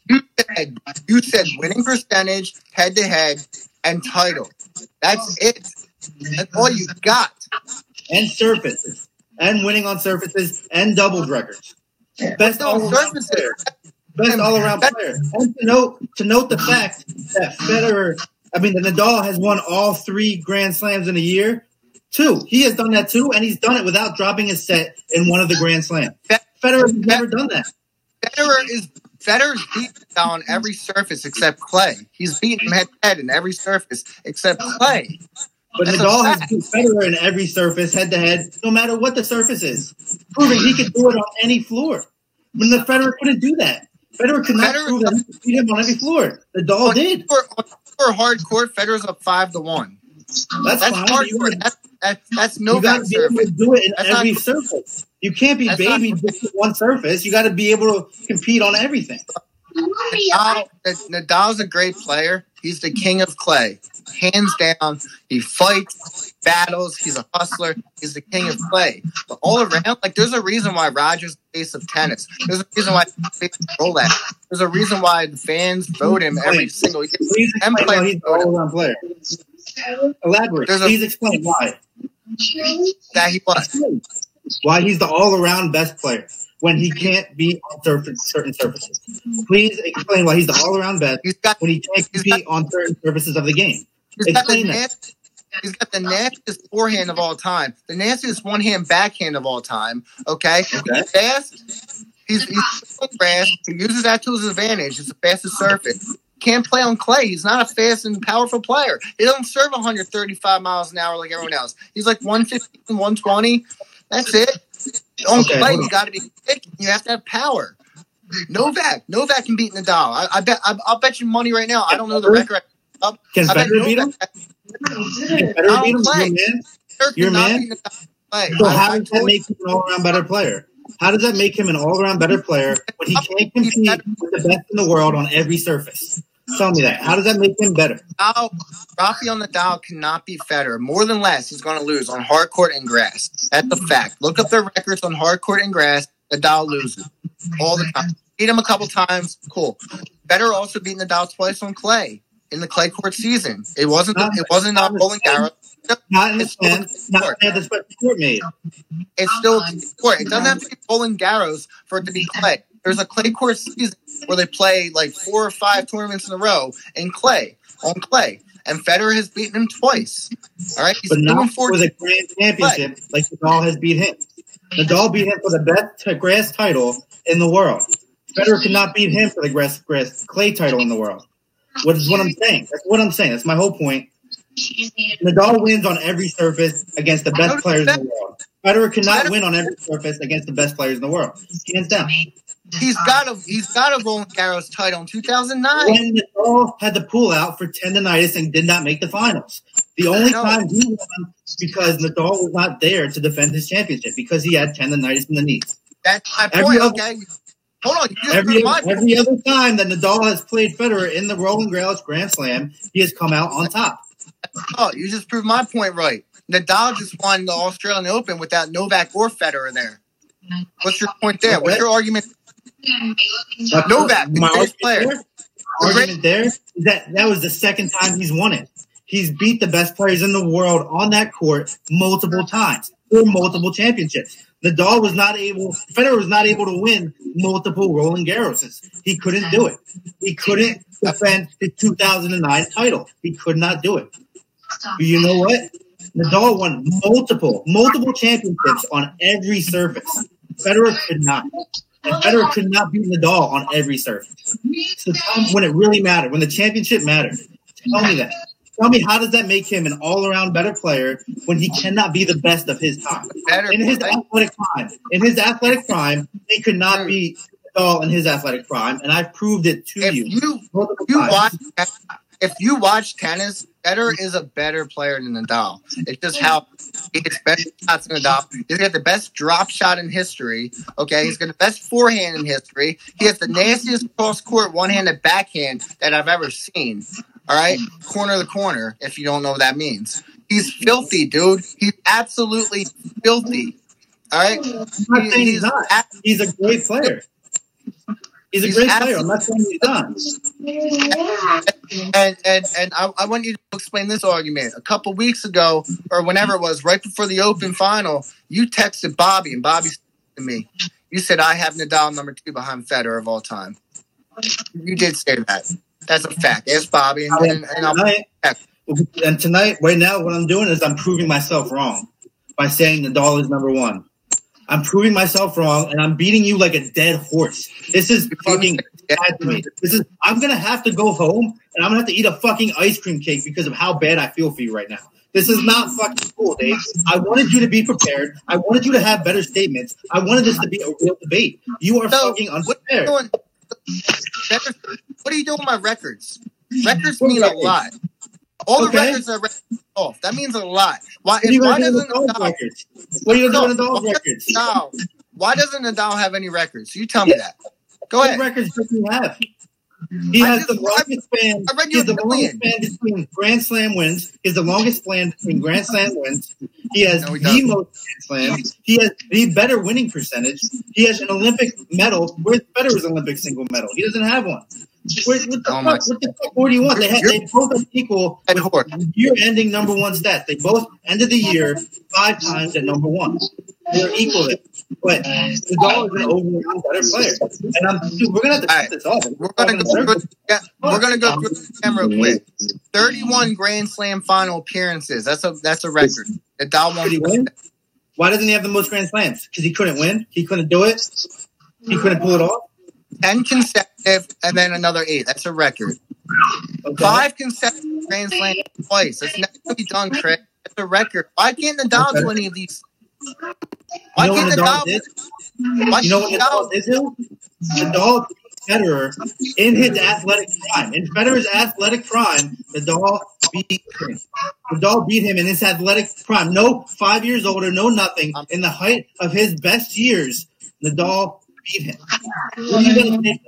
you said you said winning percentage, head to head, and title. That's it. That's all you got. And surfaces, and winning on surfaces, and doubles records. Best all surfaces. Best all around player. And to note to note the fact that Federer, I mean, Nadal has won all three Grand Slams in a year. Two, he has done that too, and he's done it without dropping a set in one of the Grand Slams. Federer has never done that. Federer is Federer's beaten on every surface except clay. He's beaten head to head in every surface except clay. But That's Nadal has beat Federer in every surface, head to head, no matter what the surface is, proving he could do it on any floor. When the Federer couldn't do that, Federer could not Federer- prove that he beat him on every floor. Nadal On did. For, for hard court, Federer's up five to one. That's, That's hard court. That's that's, that's You gotta be able to do it in That's every not- surface. You can't be baby just one surface. You got to be able to compete on everything. Nadal, Nadal's a great player. He's the king of clay, hands down. He fights, battles. He's a hustler. He's the king of clay. But all around, like, there's a reason why Rogers the face of tennis. There's a reason why the face of Rolex. There's a reason why the fans vote him every single year. Please And play- he's an all-around player. Elaborate. There's a- Please explain why. That he was. Why he's the all-around best player when he can't be on surface, certain surfaces. Please explain why he's the all-around best He's got when he can't compete on certain surfaces of the game. The Explain that. He's got the nastiest forehand of all time, the nastiest one hand backhand of all time. Okay, Okay. he's fast. He's, he's so fast. He uses that to his advantage. It's the fastest surface. Can't play on clay. He's not a fast and powerful player. He doesn't serve 135 miles an hour like everyone else. He's like 115, 120. That's it. On Okay, clay, you got to be quick. You have to have power. Novak, Novak can beat Nadal. I, I bet. I, I'll bet you money right now. I don't know the record. Can I bet Federer beat him? Novak- Federer beat play. Your man? Federer Your man? beat Nadal play. So I- how does that make him an all-around better player? How does that make him an all-around better player when he can't compete with the best in the world on every surface? Tell me that. How does that make him better? Nadal, Rafael Nadal cannot be Federer. More than less, he's going to lose on hard court and grass. That's a fact. Look up their records on hard court and grass. Nadal loses all the time. Beat him a couple times, cool. Federer also beat Nadal twice on clay in the clay court season. It wasn't. It wasn't not Roland Garros. Not in the It's sense, not court. at the special court made. It's still court. It doesn't have to be Roland Garros for it to be clay. There's a clay court season where they play like four or five tournaments in a row in clay on clay, and Federer has beaten him twice. All right, he's but not and for fourteen. the grand championship like Nadal has beat him. Nadal beat him for the best t- grass title in the world. Federer cannot beat him for the grass, grass clay title in the world. What is what I'm saying? That's what I'm saying. That's my whole point. Nadal wins on every surface against the best players in the world. Federer cannot win on every surface against the best players in the world. Hands down. He's got a he's got a Roland Garros title in 2009. When Nadal had the pull out for tendonitis and did not make the finals. The only time he won because Nadal was not there to defend his championship because he had tendonitis in the knees. That's my Every point. other- Okay, hold on. You Every proved my point. every other time that Nadal has played Federer in the Roland Garros Grand Slam, he has come out on top. Oh, you just proved my point right. Nadal just won the Australian Open without Novak or Federer there. What's your point there? What's your argument? Novak, My argument player. there- argument there is that that was the second time he's won it. He's beat the best players in the world on that court multiple times for multiple championships. Nadal was not able, Federer was not able to win multiple Roland Garroses. He couldn't do it. He couldn't defend the 2009 title. He could not do it. But you know what? Nadal won multiple, multiple championships on every surface. Federer could not. And Federer could not beat Nadal on every surface. So when it really mattered, when the championship mattered. Tell me that. Tell me how does that make him an all-around better player when he cannot be the best of his time? Better In his athletic prime, in his athletic prime, he could not beat Nadal in his athletic prime, and I've proved it to If you. you multiple you watch if you watch tennis, Federer is a better player than Nadal. It's just how he hits better shots than Nadal. He's got the best drop shot in history. Okay, he's got the best forehand in history. He has the nastiest cross court one handed backhand that I've ever seen. All right, corner the corner. If you don't know what that means, he's filthy, dude. He's absolutely filthy. All right, I'm not saying he's not. He's a great player. He's a He's great player. I'm not saying he's not. And and and I, I want you to explain this argument. A couple weeks ago, or whenever it was, right before the Open final, you texted Bobby, and Bobby said to me, "You said I have Nadal number two behind Federer of all time." You did say that. That's a fact. Ask Bobby, and, and, and tonight, and tonight, right now, what I'm doing is I'm proving myself wrong by saying Nadal is number one. I'm proving myself wrong, and I'm beating you like a dead horse. This is fucking bad to me. This is. I'm gonna have to go home, and I'm gonna have to eat a fucking ice cream cake because of how bad I feel for you right now. This is not fucking cool, Dave. I wanted you to be prepared. I wanted you to have better statements. I wanted this to be a real debate. You are So, fucking what are you unprepared. Doing? What are you doing with my records? Records mean a lot. All the Okay. records are off. That means a lot. Why? What are you why do doesn't Nadal, records? What are you gonna with No, records? Nadal, why doesn't Nadal have any records? You tell me that. Go What ahead. records does he have? He I has just- the longest span. I read He you has the longest span between Grand Slam wins. He has the longest span between Grand Slam wins. He has No, he the doesn't. most Grand Slams. He has the better winning percentage. He has an Olympic medal. Where's Federer's Olympic single medal? He doesn't have one. Where, what the Oh my- fuck? What the fuck more do you want? They, have, they both have equal Ed Horst. year-ending number one stats. They both ended the year five times at number one. They're equal. there. But Nadal is an overall better player. And I'm, dude, we're gonna have to cut right. this off. We're gonna go through, yeah, we're gonna go through the camera quick. Thirty-one Grand Slam final appearances. That's a that's a record. Nadal Did he won. win? Why doesn't he have the most Grand Slams? Because he couldn't win. He couldn't do it. He couldn't pull it off. ten consecutive, and then another eight. That's a record. Okay. Five consecutive Grand Slam twice. That's never gonna be done, Craig. That's a record. Why can't Nadal Okay. do any of these? Why You know what Nadal Nadal? did? Why You know what can't Nadal did do? Nadal beat Federer in his athletic prime. In Federer's athletic prime, Nadal beat him. Nadal beat him in his athletic prime. No five years older, no nothing. In the height of his best years, Nadal beat him. What are you gonna think?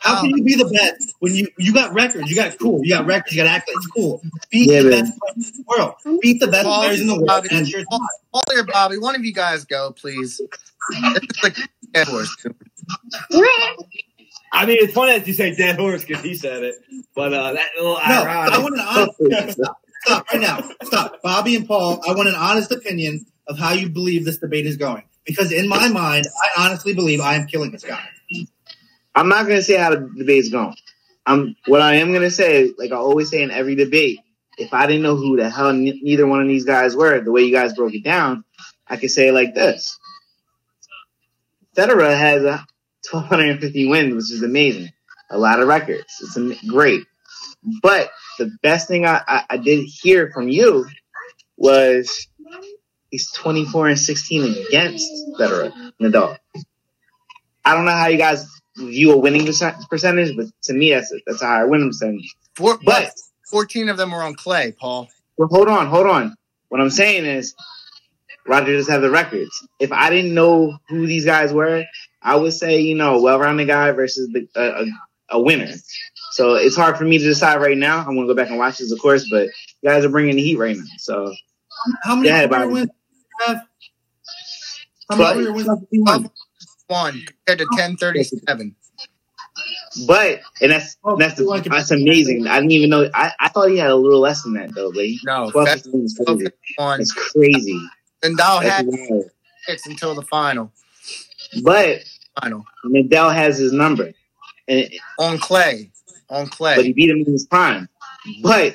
How can you be the best when you you got records? You got cool. You got records. You got accolades. Cool. Beat Yeah, the man. best players in the world. Beat the best Well, players in the world. Bobby, And that's your time. Paul or Bobby, one of you guys go, please. This like dead horse. I mean, it's funny that you say dead horse because he said it, but uh, that little No, I want an honest stop, stop right now. Stop. Bobby and Paul, I want an honest opinion of how you believe this debate is going. Because in my mind, I honestly believe I am killing this guy. I'm not gonna say how the debate's going. I'm what I am gonna say, like I always say in every debate, if I didn't know who the hell ne- neither one of these guys were, the way you guys broke it down, I could say like this: Federer has a 1,250 wins, which is amazing. A lot of records. It's am- great. But the best thing I, I, I did hear from you was he's 24 and 16 against Federer, Nadal. I don't know how you guys view a winning percentage, but to me, that's a, that's a higher winning percentage. Four, But but 14 of them were on clay, Paul. Well, hold on, hold on. What I'm saying is, Roger just have the records. If I didn't know who these guys were, I would say, you know, a well-rounded guy versus the, a, a, a winner. So it's hard for me to decide right now. I'm gonna go back and watch this, of course, but you guys are bringing the heat right now. So How many Yeah, wins do you? How But- many career wins do you have? One compared to 1037. But and that's Oh, that's the, like that's amazing. I didn't even know. I, I thought he had a little less than that though. But No, 12 that's 15 is crazy. It's crazy. And Dow had wild. six until the final. But Final. Nadal has his number, and On clay. On clay. but he beat him in his prime. But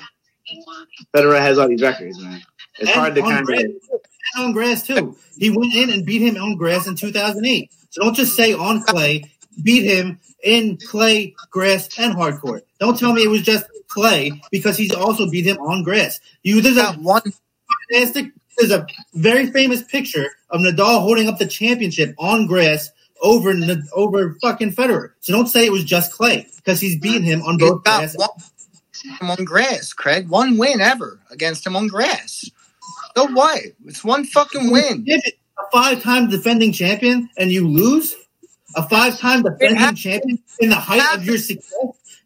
Federer has all these records, man. It's And hard to on kind grass, of. And on grass too. He went in and beat him on grass in 2008. So don't just say on clay. Beat him in clay, grass, and hard court. Don't tell me it was just clay because he's also beat him on grass. You there's a one. fantastic. There's a very famous picture of Nadal holding up the championship on grass over over fucking Federer. So don't say it was just clay because he's beaten him on both got grass. one him on grass, Craig. One win ever against him on grass. So what? It's one fucking win. A five-time defending champion and you lose, a five-time defending champion in the height of your success,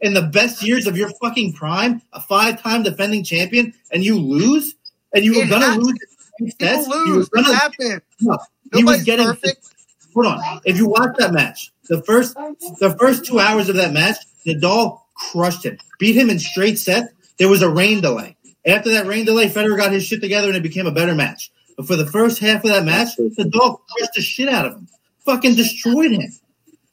in the best years of your fucking prime, a five-time defending champion, and you lose, and you were gonna lose. People Yes, you lose. It gonna- happened. no, he was getting perfect. hold on. If you watch that match, the first the first two hours of that match, Nadal crushed him, beat him in straight sets. There was a rain delay. After that rain delay, Federer got his shit together and it became a better match. But for the first half of that match, the dog crushed the shit out of him, fucking destroyed him.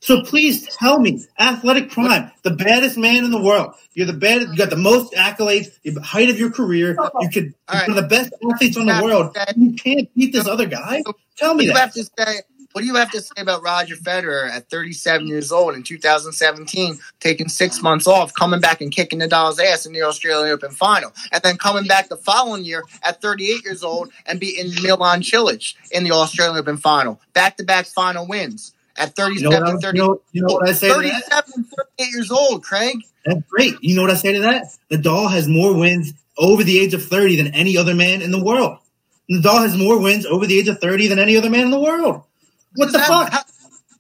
So please tell me, athletic prime, the baddest man in the world. You're the baddest. You got the most accolades, the height of your career. You could All right. one of the best athletes on the world. You can't beat this other guy. Tell me you that. have to say? What do you have to say about Roger Federer at 37 years old in 2017, taking six months off, coming back and kicking Nadal's ass in the Australian Open final, and then coming back the following year at 38 years old and beating Marin Cilic in the Australian Open final, back-to-back final wins at You know 37 I, and you know, you know what I say 37 38 years old, Craig. That's great. You know what I say to that? Nadal has more wins over the age of 30 than any other man in the world. Nadal has more wins over the age of 30 than any other man in the world. What the that- fuck? How,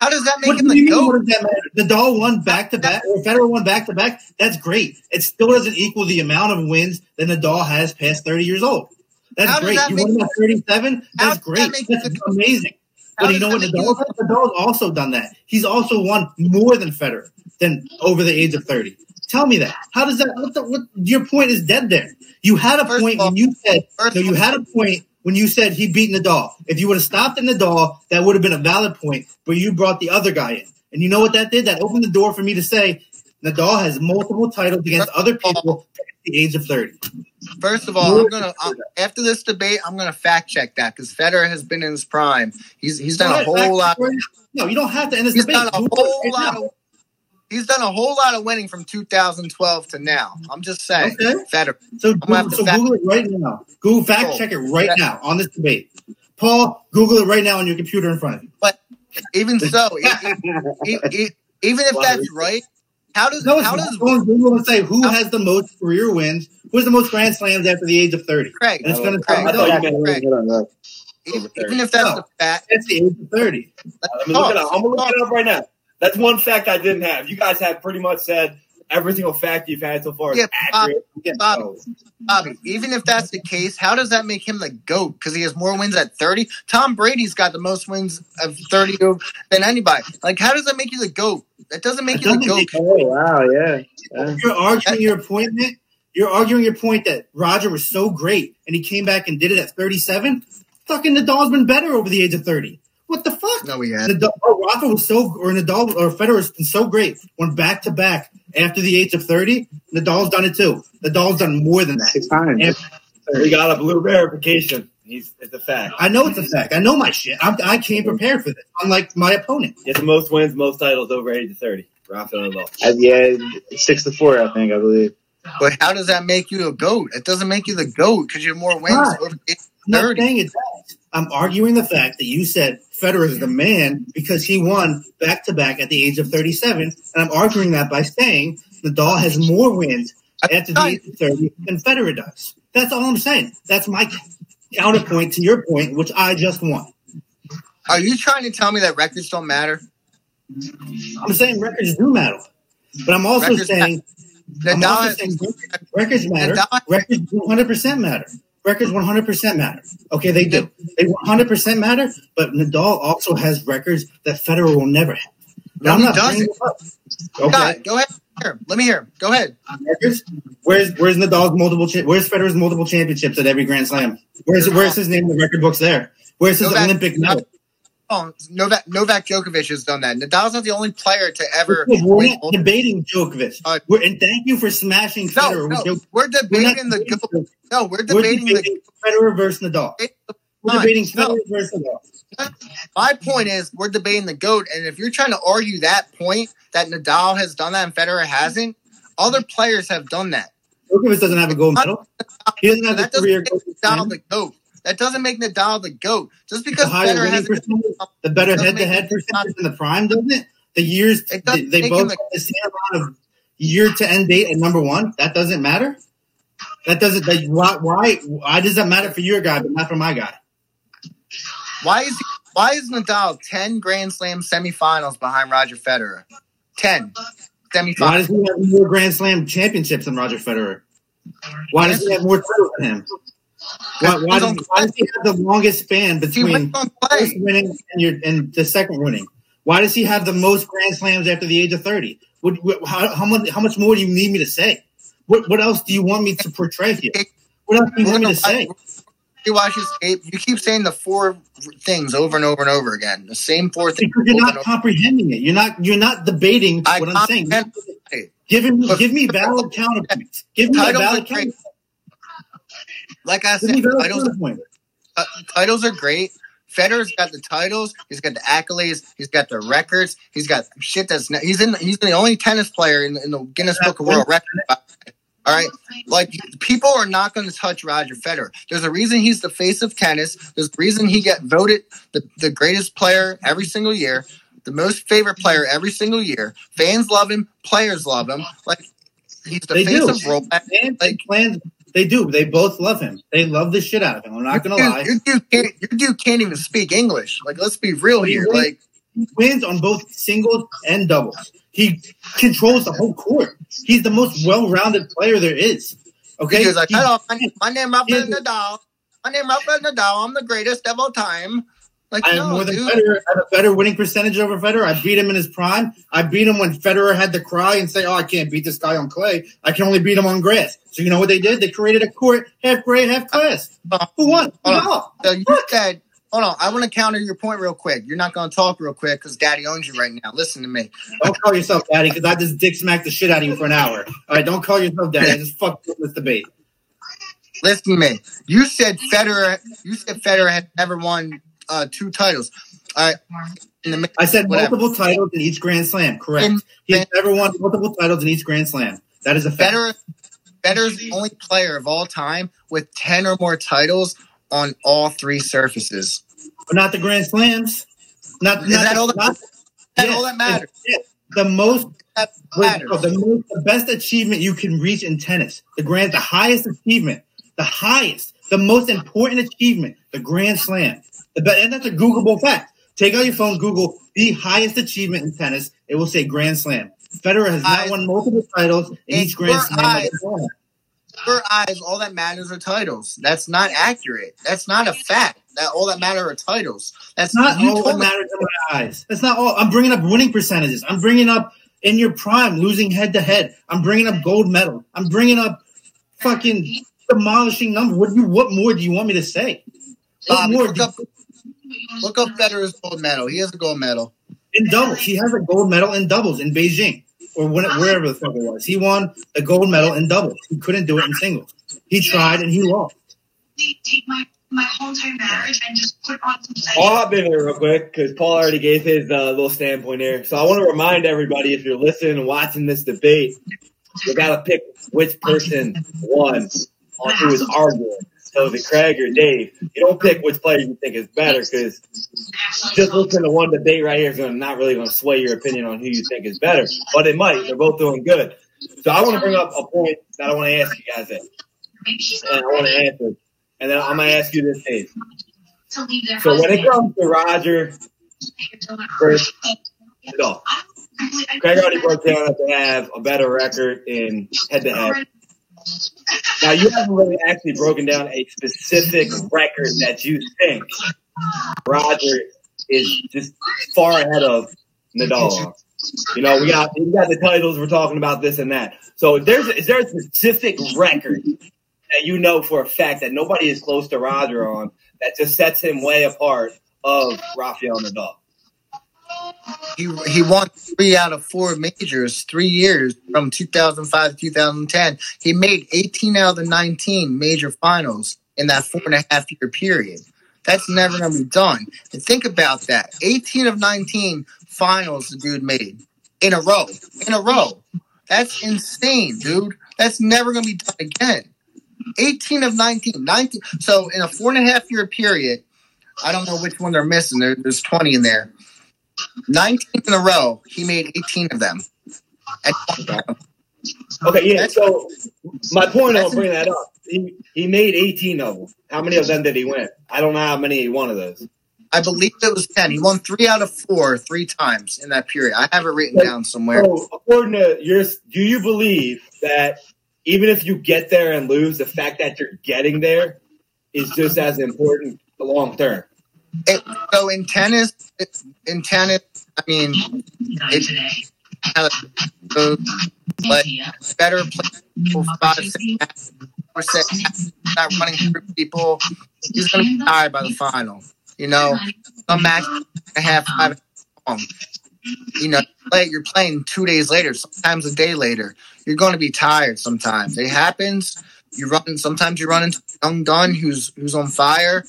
how does that make What him do you the mean? What does that matter? Nadal won back to back, or Federer won back to back. That's great. It still doesn't equal the amount of wins that Nadal has past 30 years old. That's How great. that You won at 37. That's that great. make That's the- amazing. How But you know what that Nadal has? Nadal's also done that. He's also won more than Federer than over the age of 30. Tell me that. How does that? What the, what, your point is dead there. You had a First point all- when you said no. You had a point when you said he beat Nadal. If you would have stopped at Nadal, that would have been a valid point. But you brought the other guy in, and you know what that did? That opened the door for me to say Nadal has multiple titles against other people at the age of 30. First of all, I'm gonna uh, after this debate, I'm gonna fact check that because Federer has been in his prime. He's he's done a whole lot. fact- No, you don't have to end this He's debate. done a whole lot of. He's done a whole lot of winning from 2012 to now. I'm just saying, Okay. Federer. So, Google, so fact- Google it right now. Google fact oh. check it right That- now on this debate. Paul, Google it right now on your computer in front of you. But even so, e- e- e- even if that's right, how does No, how does Go Google and say who How- has the most career wins, who has the most Grand Slams after the age of 30. Craig? And it's going to Craig, I tell thought you you meant- Craig, even, even if that's No. the fact, that's the age of 30. Let me look it up. I'm gonna look it up right now. That's one fact I didn't have. You guys have pretty much said every single fact you've had so far is Yeah, accurate. Yeah. Bobby, Oh. Bobby, even if that's the case, how does that make him the GOAT? Because he has more wins at 30. Tom Brady's got the most wins of 30 than anybody. Like, how does that make you the GOAT? That doesn't make It you the doesn't GOAT. Oh wow, yeah. yeah. You're arguing your point, You're arguing your point that Roger was so great and he came back and did it at 37. Fucking Nadal's been better over the age of 30. What the fuck? No, he had. Nadal, oh, Rafa was so, or Nadal, or Federer's been so great. Went back to back after the age of 30. Nadal's done it too. Nadal's done more than that. Six times. And We got a blue verification. He's it's a fact. I know it's a fact. I know my shit. I'm, I came prepared for this, unlike my opponent. He has the most wins, most titles over age of 30. Rafael Nadal. Uh, yeah, six to four, I think, I believe. But how does that make you a GOAT? It doesn't make you the GOAT because you have more wins Right. over the age I'm not 30. saying it does. I'm arguing the fact that you said Federer is the man because he won back to back at the age of 37, and I'm arguing that by saying Nadal has more wins at the age of 30 than Federer does. That's all I'm saying. That's my counterpoint to your point, which I just won. Are you trying to tell me that records don't matter? I'm saying records do matter, but I'm also Records saying I'm Nadal also has- saying records matter. Nadal- Records 100% matter. Records 100% matter. Okay, they do. They 100% matter, but Nadal also has records that Federer will never have. No, I'm not doesn't. up. Okay, God, go ahead. Here, let me hear. Go ahead. records. Where's Where's Nadal's multiple? Cha- where's Federer's multiple championships at every Grand Slam? Where's Where's his name in the record books there? Where's his Novak- Olympic medal? Oh, Novak, Novak Djokovic has done that. Nadal's not the only player to ever We're not debating Djokovic. Uh, We're, and thank you for smashing No, Federer. no, with we're We're debating the debating goat. No, we're We're debating the Federer versus Nadal. We're debating No. Federer versus Nadal. My point is, we're debating the goat, and if you're trying to argue that point that Nadal has done that and Federer hasn't, other players have done that. Djokovic doesn't have a gold medal. He doesn't have That the doesn't career gold Nadal the goat. That doesn't make Nadal the goat. Just because higher Federer has the better head-to-head percentage in the prime, doesn't it? The years It they, they both have a- the same amount of year to end date at number one. That doesn't matter. That doesn't. That, why? Why? Why does that matter for your guy, but not for my guy? why is he, why is Nadal ten Grand Slam semifinals behind Roger Federer? Ten Why semifinals. does he have more Grand Slam championships than Roger Federer? Why does he have more titles than him? Why, why, does, why does he have the longest span between first winning and your and the second winning? Why does he have the most Grand Slams after the age of thirty? What, what, how, how much how much more do you need me to say? What what else do you want me to portray here? What else do you want me to say? You watch his tape. You keep saying the four things over and over and over again. The same four things. Because you're not comprehending it. You're not you're not debating I what I'm saying. Give me give me valid counterpoints. Give me a valid counterpoint. Like I said, titles, uh, titles are great. Federer's got the titles. He's got the accolades. He's got the records. He's got shit that's not, he's in. He's the only tennis player in, in the Guinness Book of World Records. All right, like people are not going to touch Roger Federer. There's a reason he's the face of tennis. There's a reason he get voted the, the greatest player every single year, the most favorite player every single year. Fans love him. Players love him. Like he's the They face do. of Rolex. And Like- plans, they do. They both love him. They love the shit out of him. I'm not gonna Your lie. Your dude, can't, your dude can't even speak English. Like, let's be real here. Like, He wins on both singles and doubles. He controls the whole court. He's the most well-rounded player there is. Okay, he goes like, "Hello, my, my name Rafael Nadal. My name Rafael Nadal. I'm the greatest of all time." Like, I have no, more than dude. Federer. I have a better winning percentage over Federer. I beat him in his prime. I beat him when Federer had to cry and say, "Oh, I can't beat this guy on clay. I can only beat him on grass." So you know what they did? They created a court half grade, half glass. Who won? Hold on. Nadal. So you said, hold on. I want to counter your point real quick. You're not going to talk real quick because Daddy owns you right now. Listen to me. Don't call yourself daddy because I just dick smacked the shit out of you for an hour. All right, don't call yourself daddy. I just fucked up this debate. Listen to me. You said Federer. You said Federer had never won uh, two titles. All right. In the, I said Whatever. multiple titles in each Grand Slam. Correct. In- He's never won multiple titles in each Grand Slam. That is a fact. Federer, Federer's the only player of all time with ten or more titles on all three surfaces. but not the Grand Slams. Not, Is not that all that- not- that yes, all that matters? The most, matters. the most, the best achievement you can reach in tennis, the grand, the highest achievement, the highest, the most important achievement, the Grand Slam. The and that's a Googleable fact. Take out your phone, Google the highest achievement in tennis. It will say Grand Slam. Federer has not won multiple titles in each Grand Slam. eyes. of his life. Your eyes, all that matters are titles. That's not accurate. That's not a fact. That all that matter are titles. That's not all that matters in my eyes. That's not all. I'm bringing up winning percentages. I'm bringing up in your prime losing head to head. I'm bringing up gold medal. I'm bringing up fucking demolishing numbers. What do you? What more do you want me to say? What more? look up, look up Federer's gold medal. He has a gold medal. in doubles, he has a gold medal in doubles in Beijing or when, wherever the fuck it was. He won a gold medal in doubles. He couldn't do it in singles. He tried and he lost. Take my my whole entire marriage and just put on some sex. I'll hop in here real quick because Paul already gave his uh, little standpoint here. So I want to remind everybody if you're listening and watching this debate, you got to pick which person won on who is arguing. Is it Craig or Dave? You don't pick which player you think is better because just listening to one debate right here is to not really going to sway your opinion on who you think is better, but it might. They're both doing good. So I want to bring up a point that I want to ask you guys, at, Maybe she's and I want to answer, and then I'm going to ask you this, Dave. to So when it comes to Roger versus Craig already broke down that they have a better record in head-to-head. Now you haven't really actually broken down a specific record that you think Roger is just far ahead of Nadal. You know, we got we got the titles. We're talking about this and that. So, there's is there a specific record that you know for a fact that nobody is close to Roger on that just sets him way apart of Rafael Nadal? He he won three out of four majors, three years from 2005 to 2010. He made 18 out of the 19 major finals in that four and a half year period. That's never to be done. And think about that: 18 of 19 finals the dude made in a row, in a row. That's insane, dude. That's never going to be done again. 18 of 19, 19. So in a four and a half year period, I don't know which one they're missing. There, there's 20 in there. 19 in a row, he made 18 of them. Okay, yeah. So my point on That's- bringing that up, he, he made 18 of them. How many of them did he win? I don't know how many he won of those. I believe it was 10. He won three out of four, three times in that period. I have it written down somewhere. So according to your, do you believe that even if you get there and lose, the fact that you're getting there is just as important long term? It, so in tennis, in tennis, I mean, It, But- better play for not running through people. He's going to be tired by the final. You know, some match a half, five long. You know, play, you're playing two days later, sometimes a day later. You're going to be tired sometimes. It happens. You run. Sometimes you run into Young gun who's who's on fire.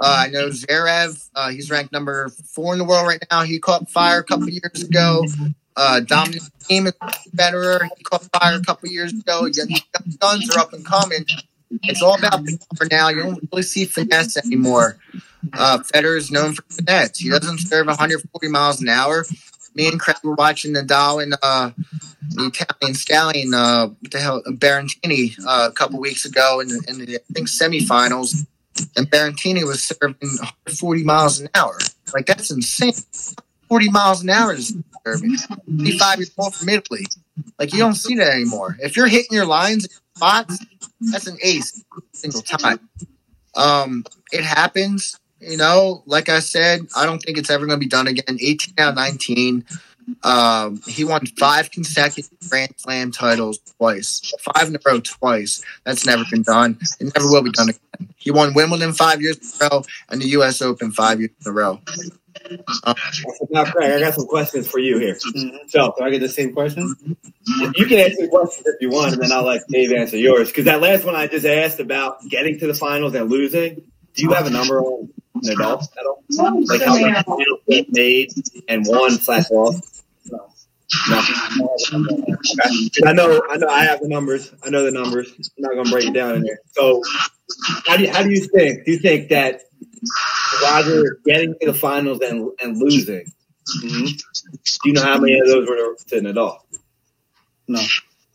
Uh, I know Zverev. Uh, he's ranked number four in the world right now. He caught fire a couple years ago. Uh, Dominic Thiem is Federer. He caught fire a couple years ago. Young guns are up and coming. It's all about power now. You don't really see finesse anymore. Uh, Federer is known for finesse. He doesn't serve 140 miles an hour. Me and Craig were watching Nadal and uh, the Italian stallion, uh, what the hell, Berrettini, uh, a couple weeks ago in the, in the I think semifinals, and Berrettini was serving 140 miles an hour. Like that's insane. 40 miles an hour is serving. 55 years old from Italy. Like you don't see that anymore. If you're hitting your lines spots, that's an ace single time. Um, it happens. You know, like I said, I don't think it's ever going to be done again. 18 out of 19. Um, he won five consecutive Grand Slam titles twice, five in a row twice. That's never been done. It never will be done again. He won Wimbledon five years in a row and the U.S. Open five years in a row. Now, Craig, I got some questions for you here. So Do I get the same question? you can answer questions if you want, and then I'll let Dave answer yours. Because that last one I just asked about getting to the finals and losing, do you have a number on Nadal at? Like how many finals made and won slash lost? No. I know, I know, I have the numbers. I know the numbers. I'm not gonna break it down in there. So, how do you, how do you think? Do you think that Roger getting to the finals and and losing? Mm-hmm. Do you know how many of those were to Nadal? No,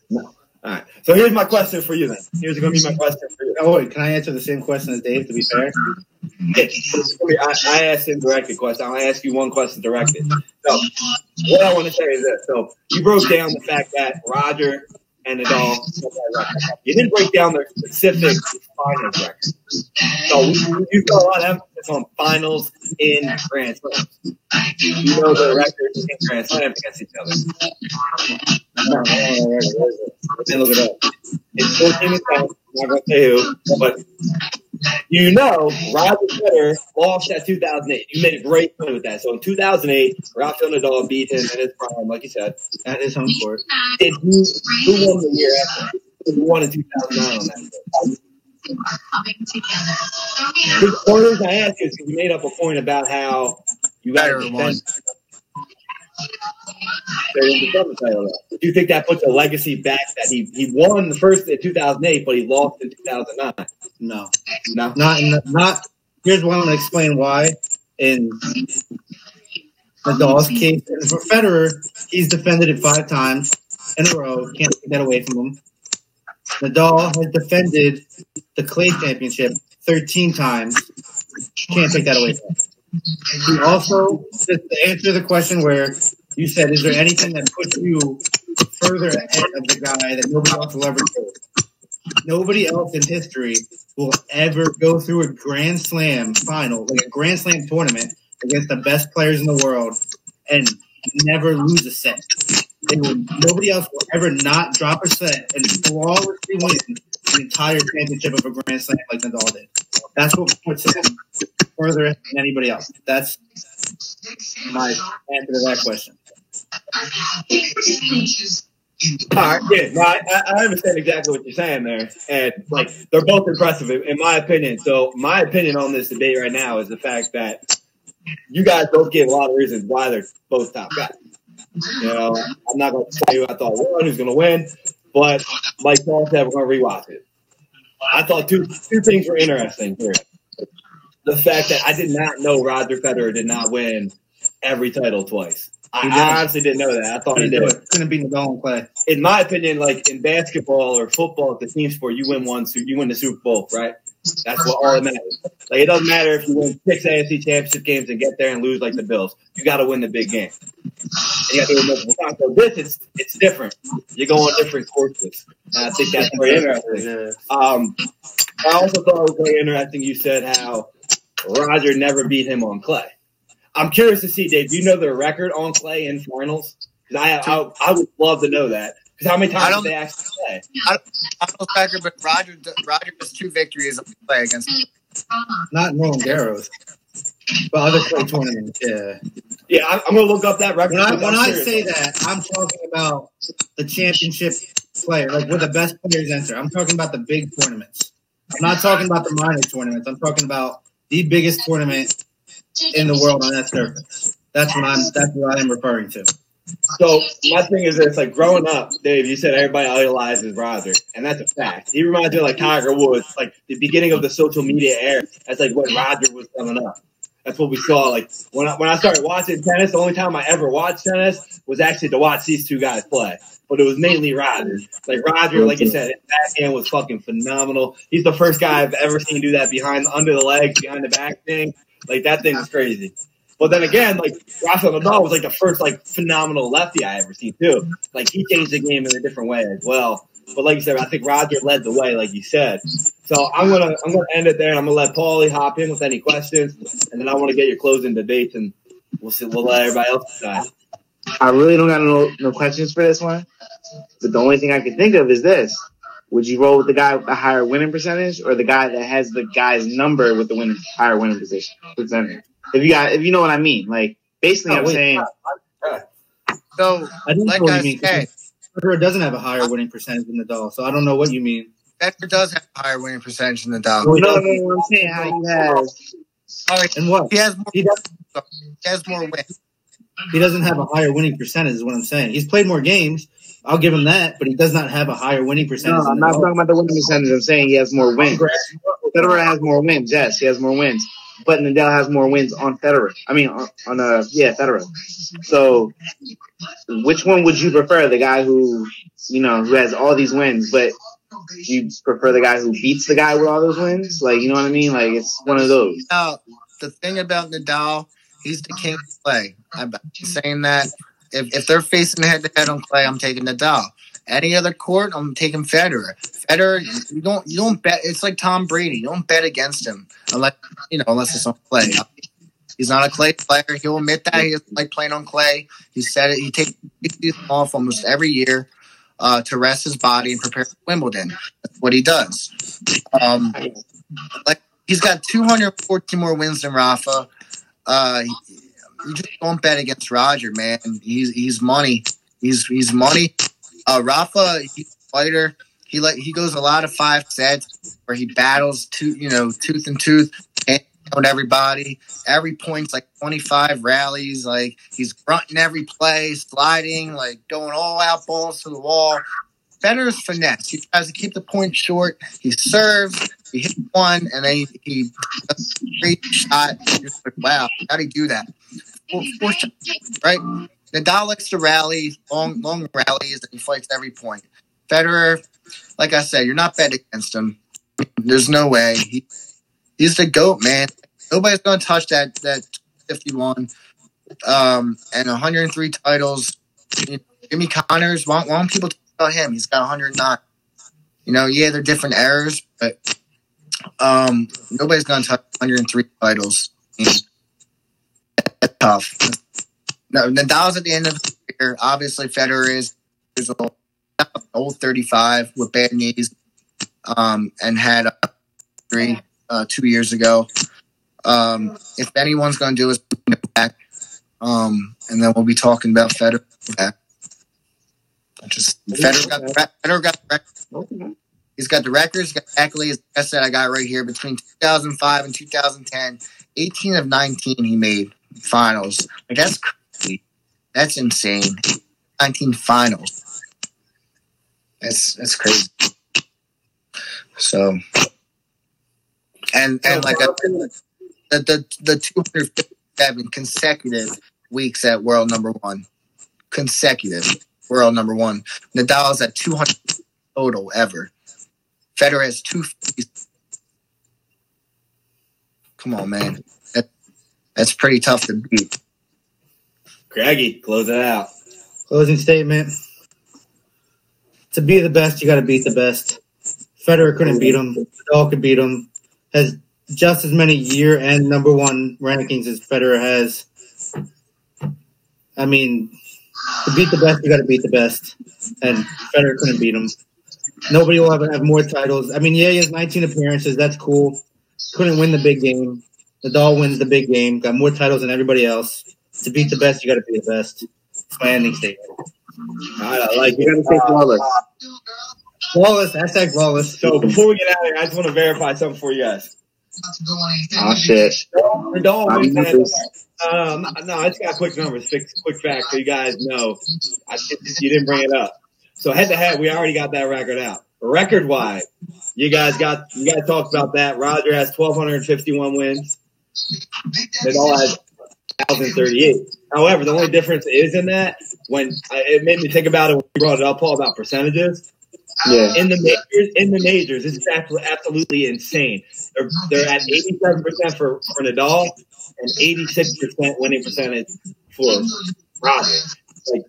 no. All right. So here's my question for you then. Here's going to be my question for you. Oh, wait, can I answer the same question as Dave, to be fair? I, I asked him directed question. I'll ask you one question directed. So what I want to say is this. So you broke down the fact that Roger and it all. you didn't break down their specific finals record. So you you put a lot of emphasis on finals in Grand Slams. You know the records in Grand Slams against each other. Me look it up. It's 14 and 10. I'm not going to say who, but you know, Roger Federer lost that 2008. You made a great point with that. So in 2008, Rafael Nadal beat him in his prime, like you said. At his home court. Did who, who won the year after? Who won in 2009 on that? coming together. The is, I asked you, you made up a point about how you got to Federer won. defend their independent title. though. Do you think that puts a legacy back that he, he won the first in 2008, but he lost in 2009? No. No. Not the, not. Here's what I'm to explain why. In Nadal's case, and for Federer, he's defended it five times in a row. Can't take that away from him. Nadal has defended the clay championship 13 times. Can't take that away from him. He also, just to answer the question where you said, is there anything that puts you further ahead of the guy that nobody else will ever do? Nobody else in history will ever go through a Grand Slam final, like a Grand Slam tournament against the best players in the world and never lose a set. Will, nobody else will ever not drop a set and flawlessly win the entire championship of a Grand Slam like Nadal did. That's what puts him further than anybody else. That's my answer to that question. All right, yeah, no, I, I understand exactly what you're saying there, and like they're both impressive in, in my opinion. So my opinion on this debate right now is the fact that you guys both gave a lot of reasons why they're both top guys. You know, I'm not going to tell you I thought one who's going to win, but like Paul said, we're going to rewatch it. I thought two two things were interesting here. The fact that I did not know Roger Federer did not win every title twice. I, I honestly didn't know that. I thought he did. It's going to be Nadal and Clay. in my opinion, like in basketball or football, the team sport. You win one, so you win the Super Bowl, right? That's what all that matters. Like it doesn't matter if you win six AFC championship games and get there and lose like the Bills. You got to win the big game. And you got to do multiple times. So this, it's it's different. You go on different courses. And I think that's very interesting. Um, I also thought it was very interesting. You said how Roger never beat him on clay. I'm curious to see, Dave. Do you know their record on clay in finals? Because I, I I would love to know that. Because how many I times don't- did they actually play? I don't record, but Roger Roger has two victories on play against. Not Roland Garros, but other clay tournaments. Yeah. Yeah, I'm, I'm gonna look up that record. When I, when I'm I curious. say that, I'm talking about the championship player, like where the best players enter. I'm talking about the big tournaments. I'm not talking about the minor tournaments. I'm talking about the biggest tournament in the world on that surface. That's what I'm. That's what I'm referring to. So my thing is this: like growing up, Dave, you said everybody idolizes Roger, and that's a fact. He reminds me of like Tiger Woods, like the beginning of the social media era. That's like when Roger was coming up. That's what we saw. Like when I, when I started watching tennis, the only time I ever watched tennis was actually to watch these two guys play. But it was mainly Roger. Like Roger, like you said, backhand was fucking phenomenal. He's the first guy I've ever seen do that behind under the legs, behind the back thing. Like that thing was crazy. But then again, like Rafael Nadal was like the first like phenomenal lefty I ever seen too. Like he changed the game in a different way as well. But like you said, I think Roger led the way, like you said. So I'm gonna I'm gonna end it there, and I'm gonna let Paulie hop in with any questions, and then I want to get your closing debates, and we'll see. We'll let everybody else decide. I really don't got no no questions for this one. But the only thing I can think of is this: Would you roll with the guy with the higher winning percentage, or the guy that has the guy's number with the winning higher winning position percentage? If you got, if you know what I mean, like basically, Oh, I'm wait. saying So, I don't like know what I you mean. said, Federer doesn't have a higher winning percentage than Nadal, so I don't know what you mean. Federer does have a higher winning percentage than Nadal. Well, he no, no, doesn't. no. I'm saying how you have. Oh, And what? he has more. He does. He has more wins. He doesn't have a higher winning percentage. Is what I'm saying. He's played more games. I'll give him that, but he does not have a higher winning percentage. No, I'm not talking about the winning percentage. I'm saying he has more wins. Federer has more wins. Yes, he has more wins. But Nadal has more wins on Federer. I mean, on, on uh, yeah, Federer. So, which one would you prefer? The guy who, you know, who has all these wins, but you prefer the guy who beats the guy with all those wins? Like, you know what I mean? Like, it's one of those. Now, the thing about Nadal, he's the king of clay. I'm saying that if, if they're facing head to head on clay, I'm taking Nadal. Any other court, I'm taking Federer. Federer, you don't you don't bet. It's like Tom Brady. You don't bet against him unless you know unless it's on clay. He's not a clay player. He'll admit that he doesn't like playing on clay. He said it. He takes off almost every year uh, to rest his body and prepare for Wimbledon. That's what he does. Um, like he's got 214 more wins than Rafa. Uh, you just don't bet against Roger, man. He's he's money. He's he's money. Uh, Rafa, he's a fighter. He like he goes a lot of five sets where he battles tooth, you know, tooth and tooth, and on everybody. Every point's like 25 rallies. Like he's grunting every play, sliding, like going all out balls to the wall. Federer's finesse. He tries to keep the point short. He serves. He hit one and then he, he great shot. Just like, wow, how did he do that? Four, four shots, right? Nadal likes to rally, long long rallies, and he fights every point. Federer, like I said, you're not betting against him. There's no way. He, he's the goat, man. Nobody's gonna touch that that 51 um, and 103 titles. You Jimmy Connors, why, don't people talk about him? He's got 109. You know, yeah, they're different eras, but um, nobody's gonna touch 103 titles. That's tough. No, Nadal's at the end of the year. Obviously, Federer is old, old 35 with bad knees, um, and had a three uh, two years ago. Um, if anyone's going to do is back, um, and then we'll be talking about Federer. Back. Just Federer got Federer got the record. He's got the records, got accolades. I said, I got right here between 2005 and 2010. 18 of 19 he made finals. Like that's crazy. That's insane. 19 finals. That's that's crazy. So, and and like the the the 257 consecutive weeks at world number one, consecutive world number one. Nadal's at 200 total ever. Federer has two. Come on, man. That, that's pretty tough to beat. Craigie, close it out. Closing statement. To be the best, you got to beat the best. Federer couldn't beat him. Nadal could beat him. Has just as many year and number one rankings as Federer has. I mean, to beat the best, you got to beat the best. And Federer couldn't beat him. Nobody will ever have more titles. I mean, yeah, he has 19 appearances. That's cool. Couldn't win the big game. Nadal wins the big game. Got more titles than everybody else. To beat the best, you got to be the best. It's my ending statement. I like You it. gotta say flawless. Flawless. Hashtag flawless. So before we get out of here, I just want to verify something for you guys. Oh shit. Nadal Bobby wins. Um, no, I just got quick numbers, quick, quick facts, so you guys know. I, you didn't bring it up. So head to head, we already got that record out. Record wise, you guys got you guys talked about that. Roger has twelve hundred and fifty one wins. Nadal has thousand thirty eight. However, the only difference is in that when I, it made me think about it when you brought it up, Paul, about percentages Yeah. in the majors. In the majors, this is absolutely, absolutely insane. They're, they're at eighty seven percent for for Nadal and eighty six percent winning percentage for Roger. Like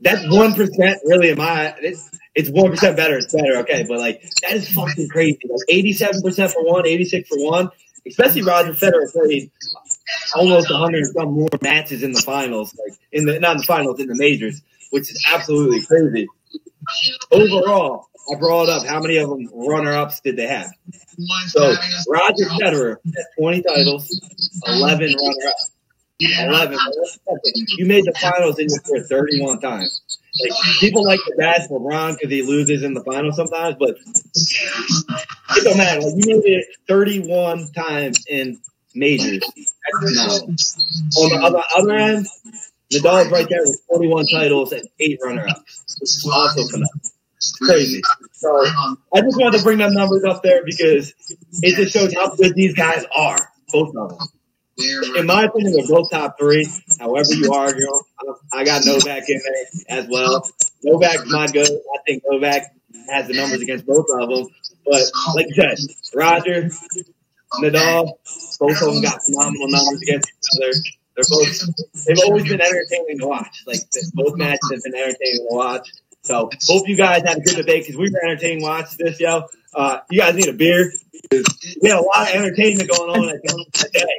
that's one percent really in my. It's it's one percent better. It's better, okay, but like that is fucking crazy. Like eighty seven percent for one, eighty six for one. Especially Roger Federer played almost hundred and some more matches in the finals, like in the not in the finals in the majors, which is absolutely crazy. Overall, I brought up how many of them runner ups did they have? So Roger Federer 20 titles, 11 runner ups. 11. You made the finals in your career 31 times. Like people like to bash LeBron because he loses in the finals sometimes, but it don't matter. Like you made it 31 times in majors. On the other, other end, Nadal's right there with 41 titles and eight runner-ups, also phenomenal. Crazy. So I just wanted to bring them numbers up there because it just shows how good these guys are, both of them. In my opinion, they're both top three. However you argue, I got Novak in there as well. Novak's my good. I think Novak has the numbers against both of them. But like you said, Roger, Nadal, both of them got phenomenal numbers against each other. They're both they've always been entertaining to watch. Like both matches have been entertaining to watch. So hope you guys had a good debate because we were entertaining watching this, yo. Uh, you guys need a beer. We had a lot of entertainment going on today.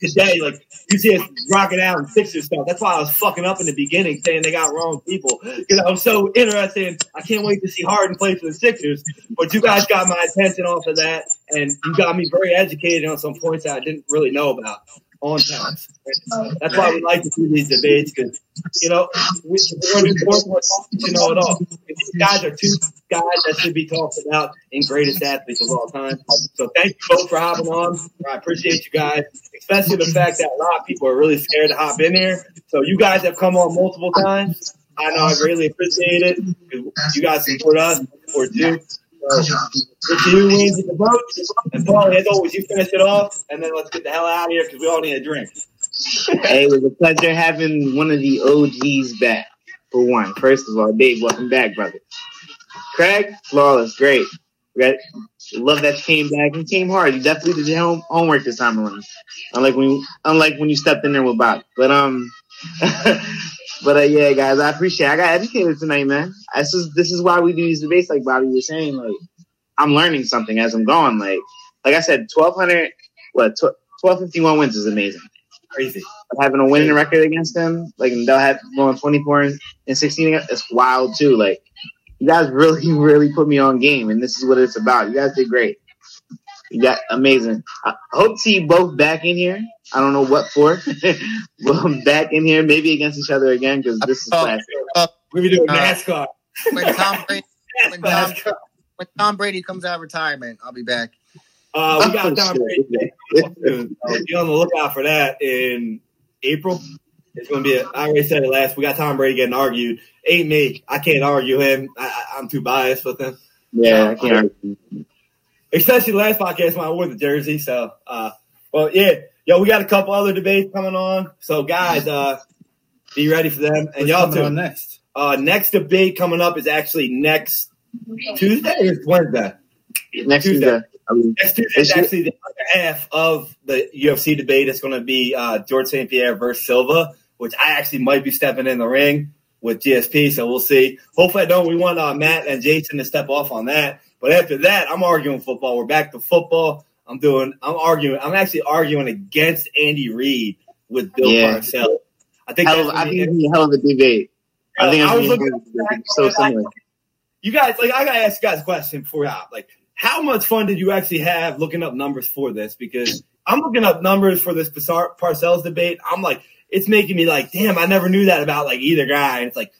Today, like you see us rocking out and Sixers stuff. That's why I was fucking up in the beginning saying they got wrong people because I'm so interested. In, I can't wait to see Harden play for the Sixers. But you guys got my attention off of that, and you got me very educated on some points that I didn't really know about Oh, on times. That's why we like to do these debates because you know we, we're going to do sports more to know it all. These guys are two guys that should be talked about in greatest athletes of all time. So thank you both for hopping on. I appreciate you guys, especially the fact that a lot of people are really scared to hop in here. So you guys have come on multiple times. I know I greatly appreciate it. You guys support us, support you. If you at the and you finish it off, and then let's get the hell out of here because we all need a drink. Hey, it was a pleasure having one of the OGs back. For one, first of all, Dave, welcome back, brother. Craig, flawless, great. Love that you came back and came hard. You definitely did your home, homework this time around. Unlike when unlike when you stepped in there with Bob. But um, but uh, yeah, guys, I appreciate. It. I got educated tonight, man. This is this is why we do these debates, like Bobby was saying. Like I'm learning something as I'm going. Like like I said, 1200, what 1251 wins is amazing Crazy. having a winning record against them, like they'll have going 24 and, and 16. It's wild too. Like you guys really, really put me on game, and this is what it's about. You guys did great. You got amazing. I hope to see you both back in here. I don't know what for. well, back in here, maybe against each other again because this is Oh. classic. We be doing Uh, NASCAR. When Tom Brady, when Tom, when Tom Brady comes out of retirement, I'll be back. Uh, we got Oh, Tom. Brady. Be on the lookout for that in April. It's going to be. A, I already said it last. We got Tom Brady getting argued. Ain't me. I can't argue him. I, I, I'm too biased with him. Yeah, I can't. argue. Especially last podcast when I wore the jersey. So, uh, well, yeah, yo, we got a couple other debates coming on. So, guys, uh, be ready for them. And What's y'all coming on too. next? Uh, next debate coming up is actually next Tuesday. Or it's Wednesday. Next Tuesday. Tuesday. I mean, Next Tuesday is Is it- actually the other half of the UFC debate. It's going to be uh, George St. Pierre versus Silva, which I actually might be stepping in the ring with GSP. So we'll see. Hopefully, I don't. We want uh, Matt and Jason to step off on that. But after that, I'm arguing football. We're back to football. I'm doing. I'm arguing. I'm actually arguing against Andy Reid with Bill Yeah. Parcells. I think. hell I think it's a hell of a debate. I think I was looking gonna be a hell of a debate. so similar. you guys, like, I gotta ask you guys a question before hop. Like, how much fun did you actually have looking up numbers for this? Because I'm looking up numbers for this Par- Parcells debate. I'm like, it's making me like, damn, I never knew that about like either guy. And it's like,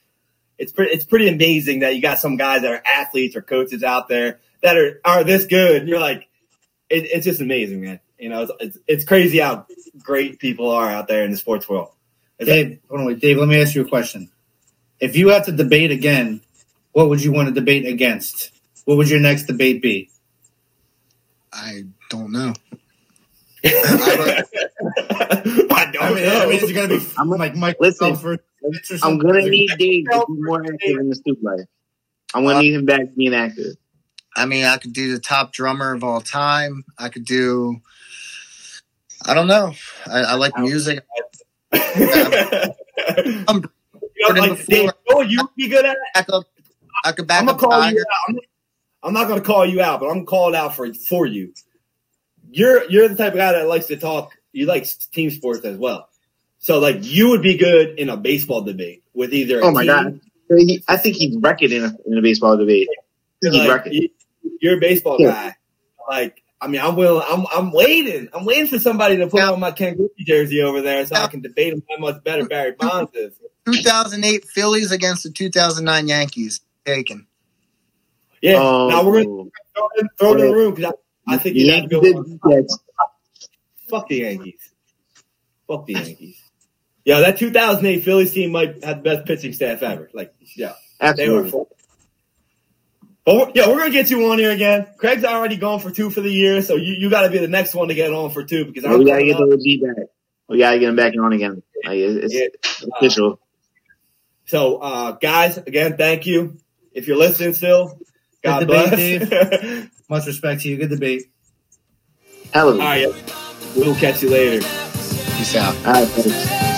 it's pretty, it's pretty amazing that you got some guys that are athletes or coaches out there that are are this good. And you're like, it, it's just amazing, man. You know, it's, it's it's crazy how great people are out there in the sports world. It's like- Dave, hold on, wait, Dave, let me ask you a question. If you have to debate again, what would you want to debate against? What would your next debate be? I don't know. I don't I mean, know. I mean, is it going to be I'm- like Mike listen, Phelps I'm gonna need Dave to be more active in the stoop life. I'm gonna uh, need him back being active. I mean, I could do the top drummer of all time. I could do. I don't know. I, I like music. I'm, I'm you know, like. Dave, you know you'd be good at? Back up. I could back I'm gonna call Tiger. you out. I'm, I'm not gonna call you out, but I'm gonna call it out for for you. You're you're the type of guy that likes to talk. You like team sports as well. So like you would be good in a baseball debate with either. a Oh my team- god, I think he's wrecking in a, in a baseball debate. I think he's like, wrecking. you, you're a baseball Yeah. guy. Like I mean, I'm willing. I'm I'm waiting. I'm waiting for somebody to put Yeah. on my Ken Griffey jersey over there so I can debate him how much better Barry Bonds is. 2008 Phillies against the 2009 Yankees. Taken. Yeah. Oh, now we're gonna throw it in, throw it in the room because I, I think you Yankees go. yes. Fuck the Yankees. Fuck the Yankees. Yeah, that 2008 Phillies team might have the best pitching staff ever. Like, yeah, they were. Absolutely. Full. But we're, yeah, we're gonna get you on here again. Craig's already gone for two for the year, so you, you got to be the next one to get on for two because Well, I'm we gotta coming get up. the OG back. We gotta get him back on again. Like, it's, Yeah. it's official. So, uh, guys, again, thank you. If you're listening still, God Good bless. Much respect to you. Good debate. Hell of All a right, we'll catch you later. Peace out. All right, folks.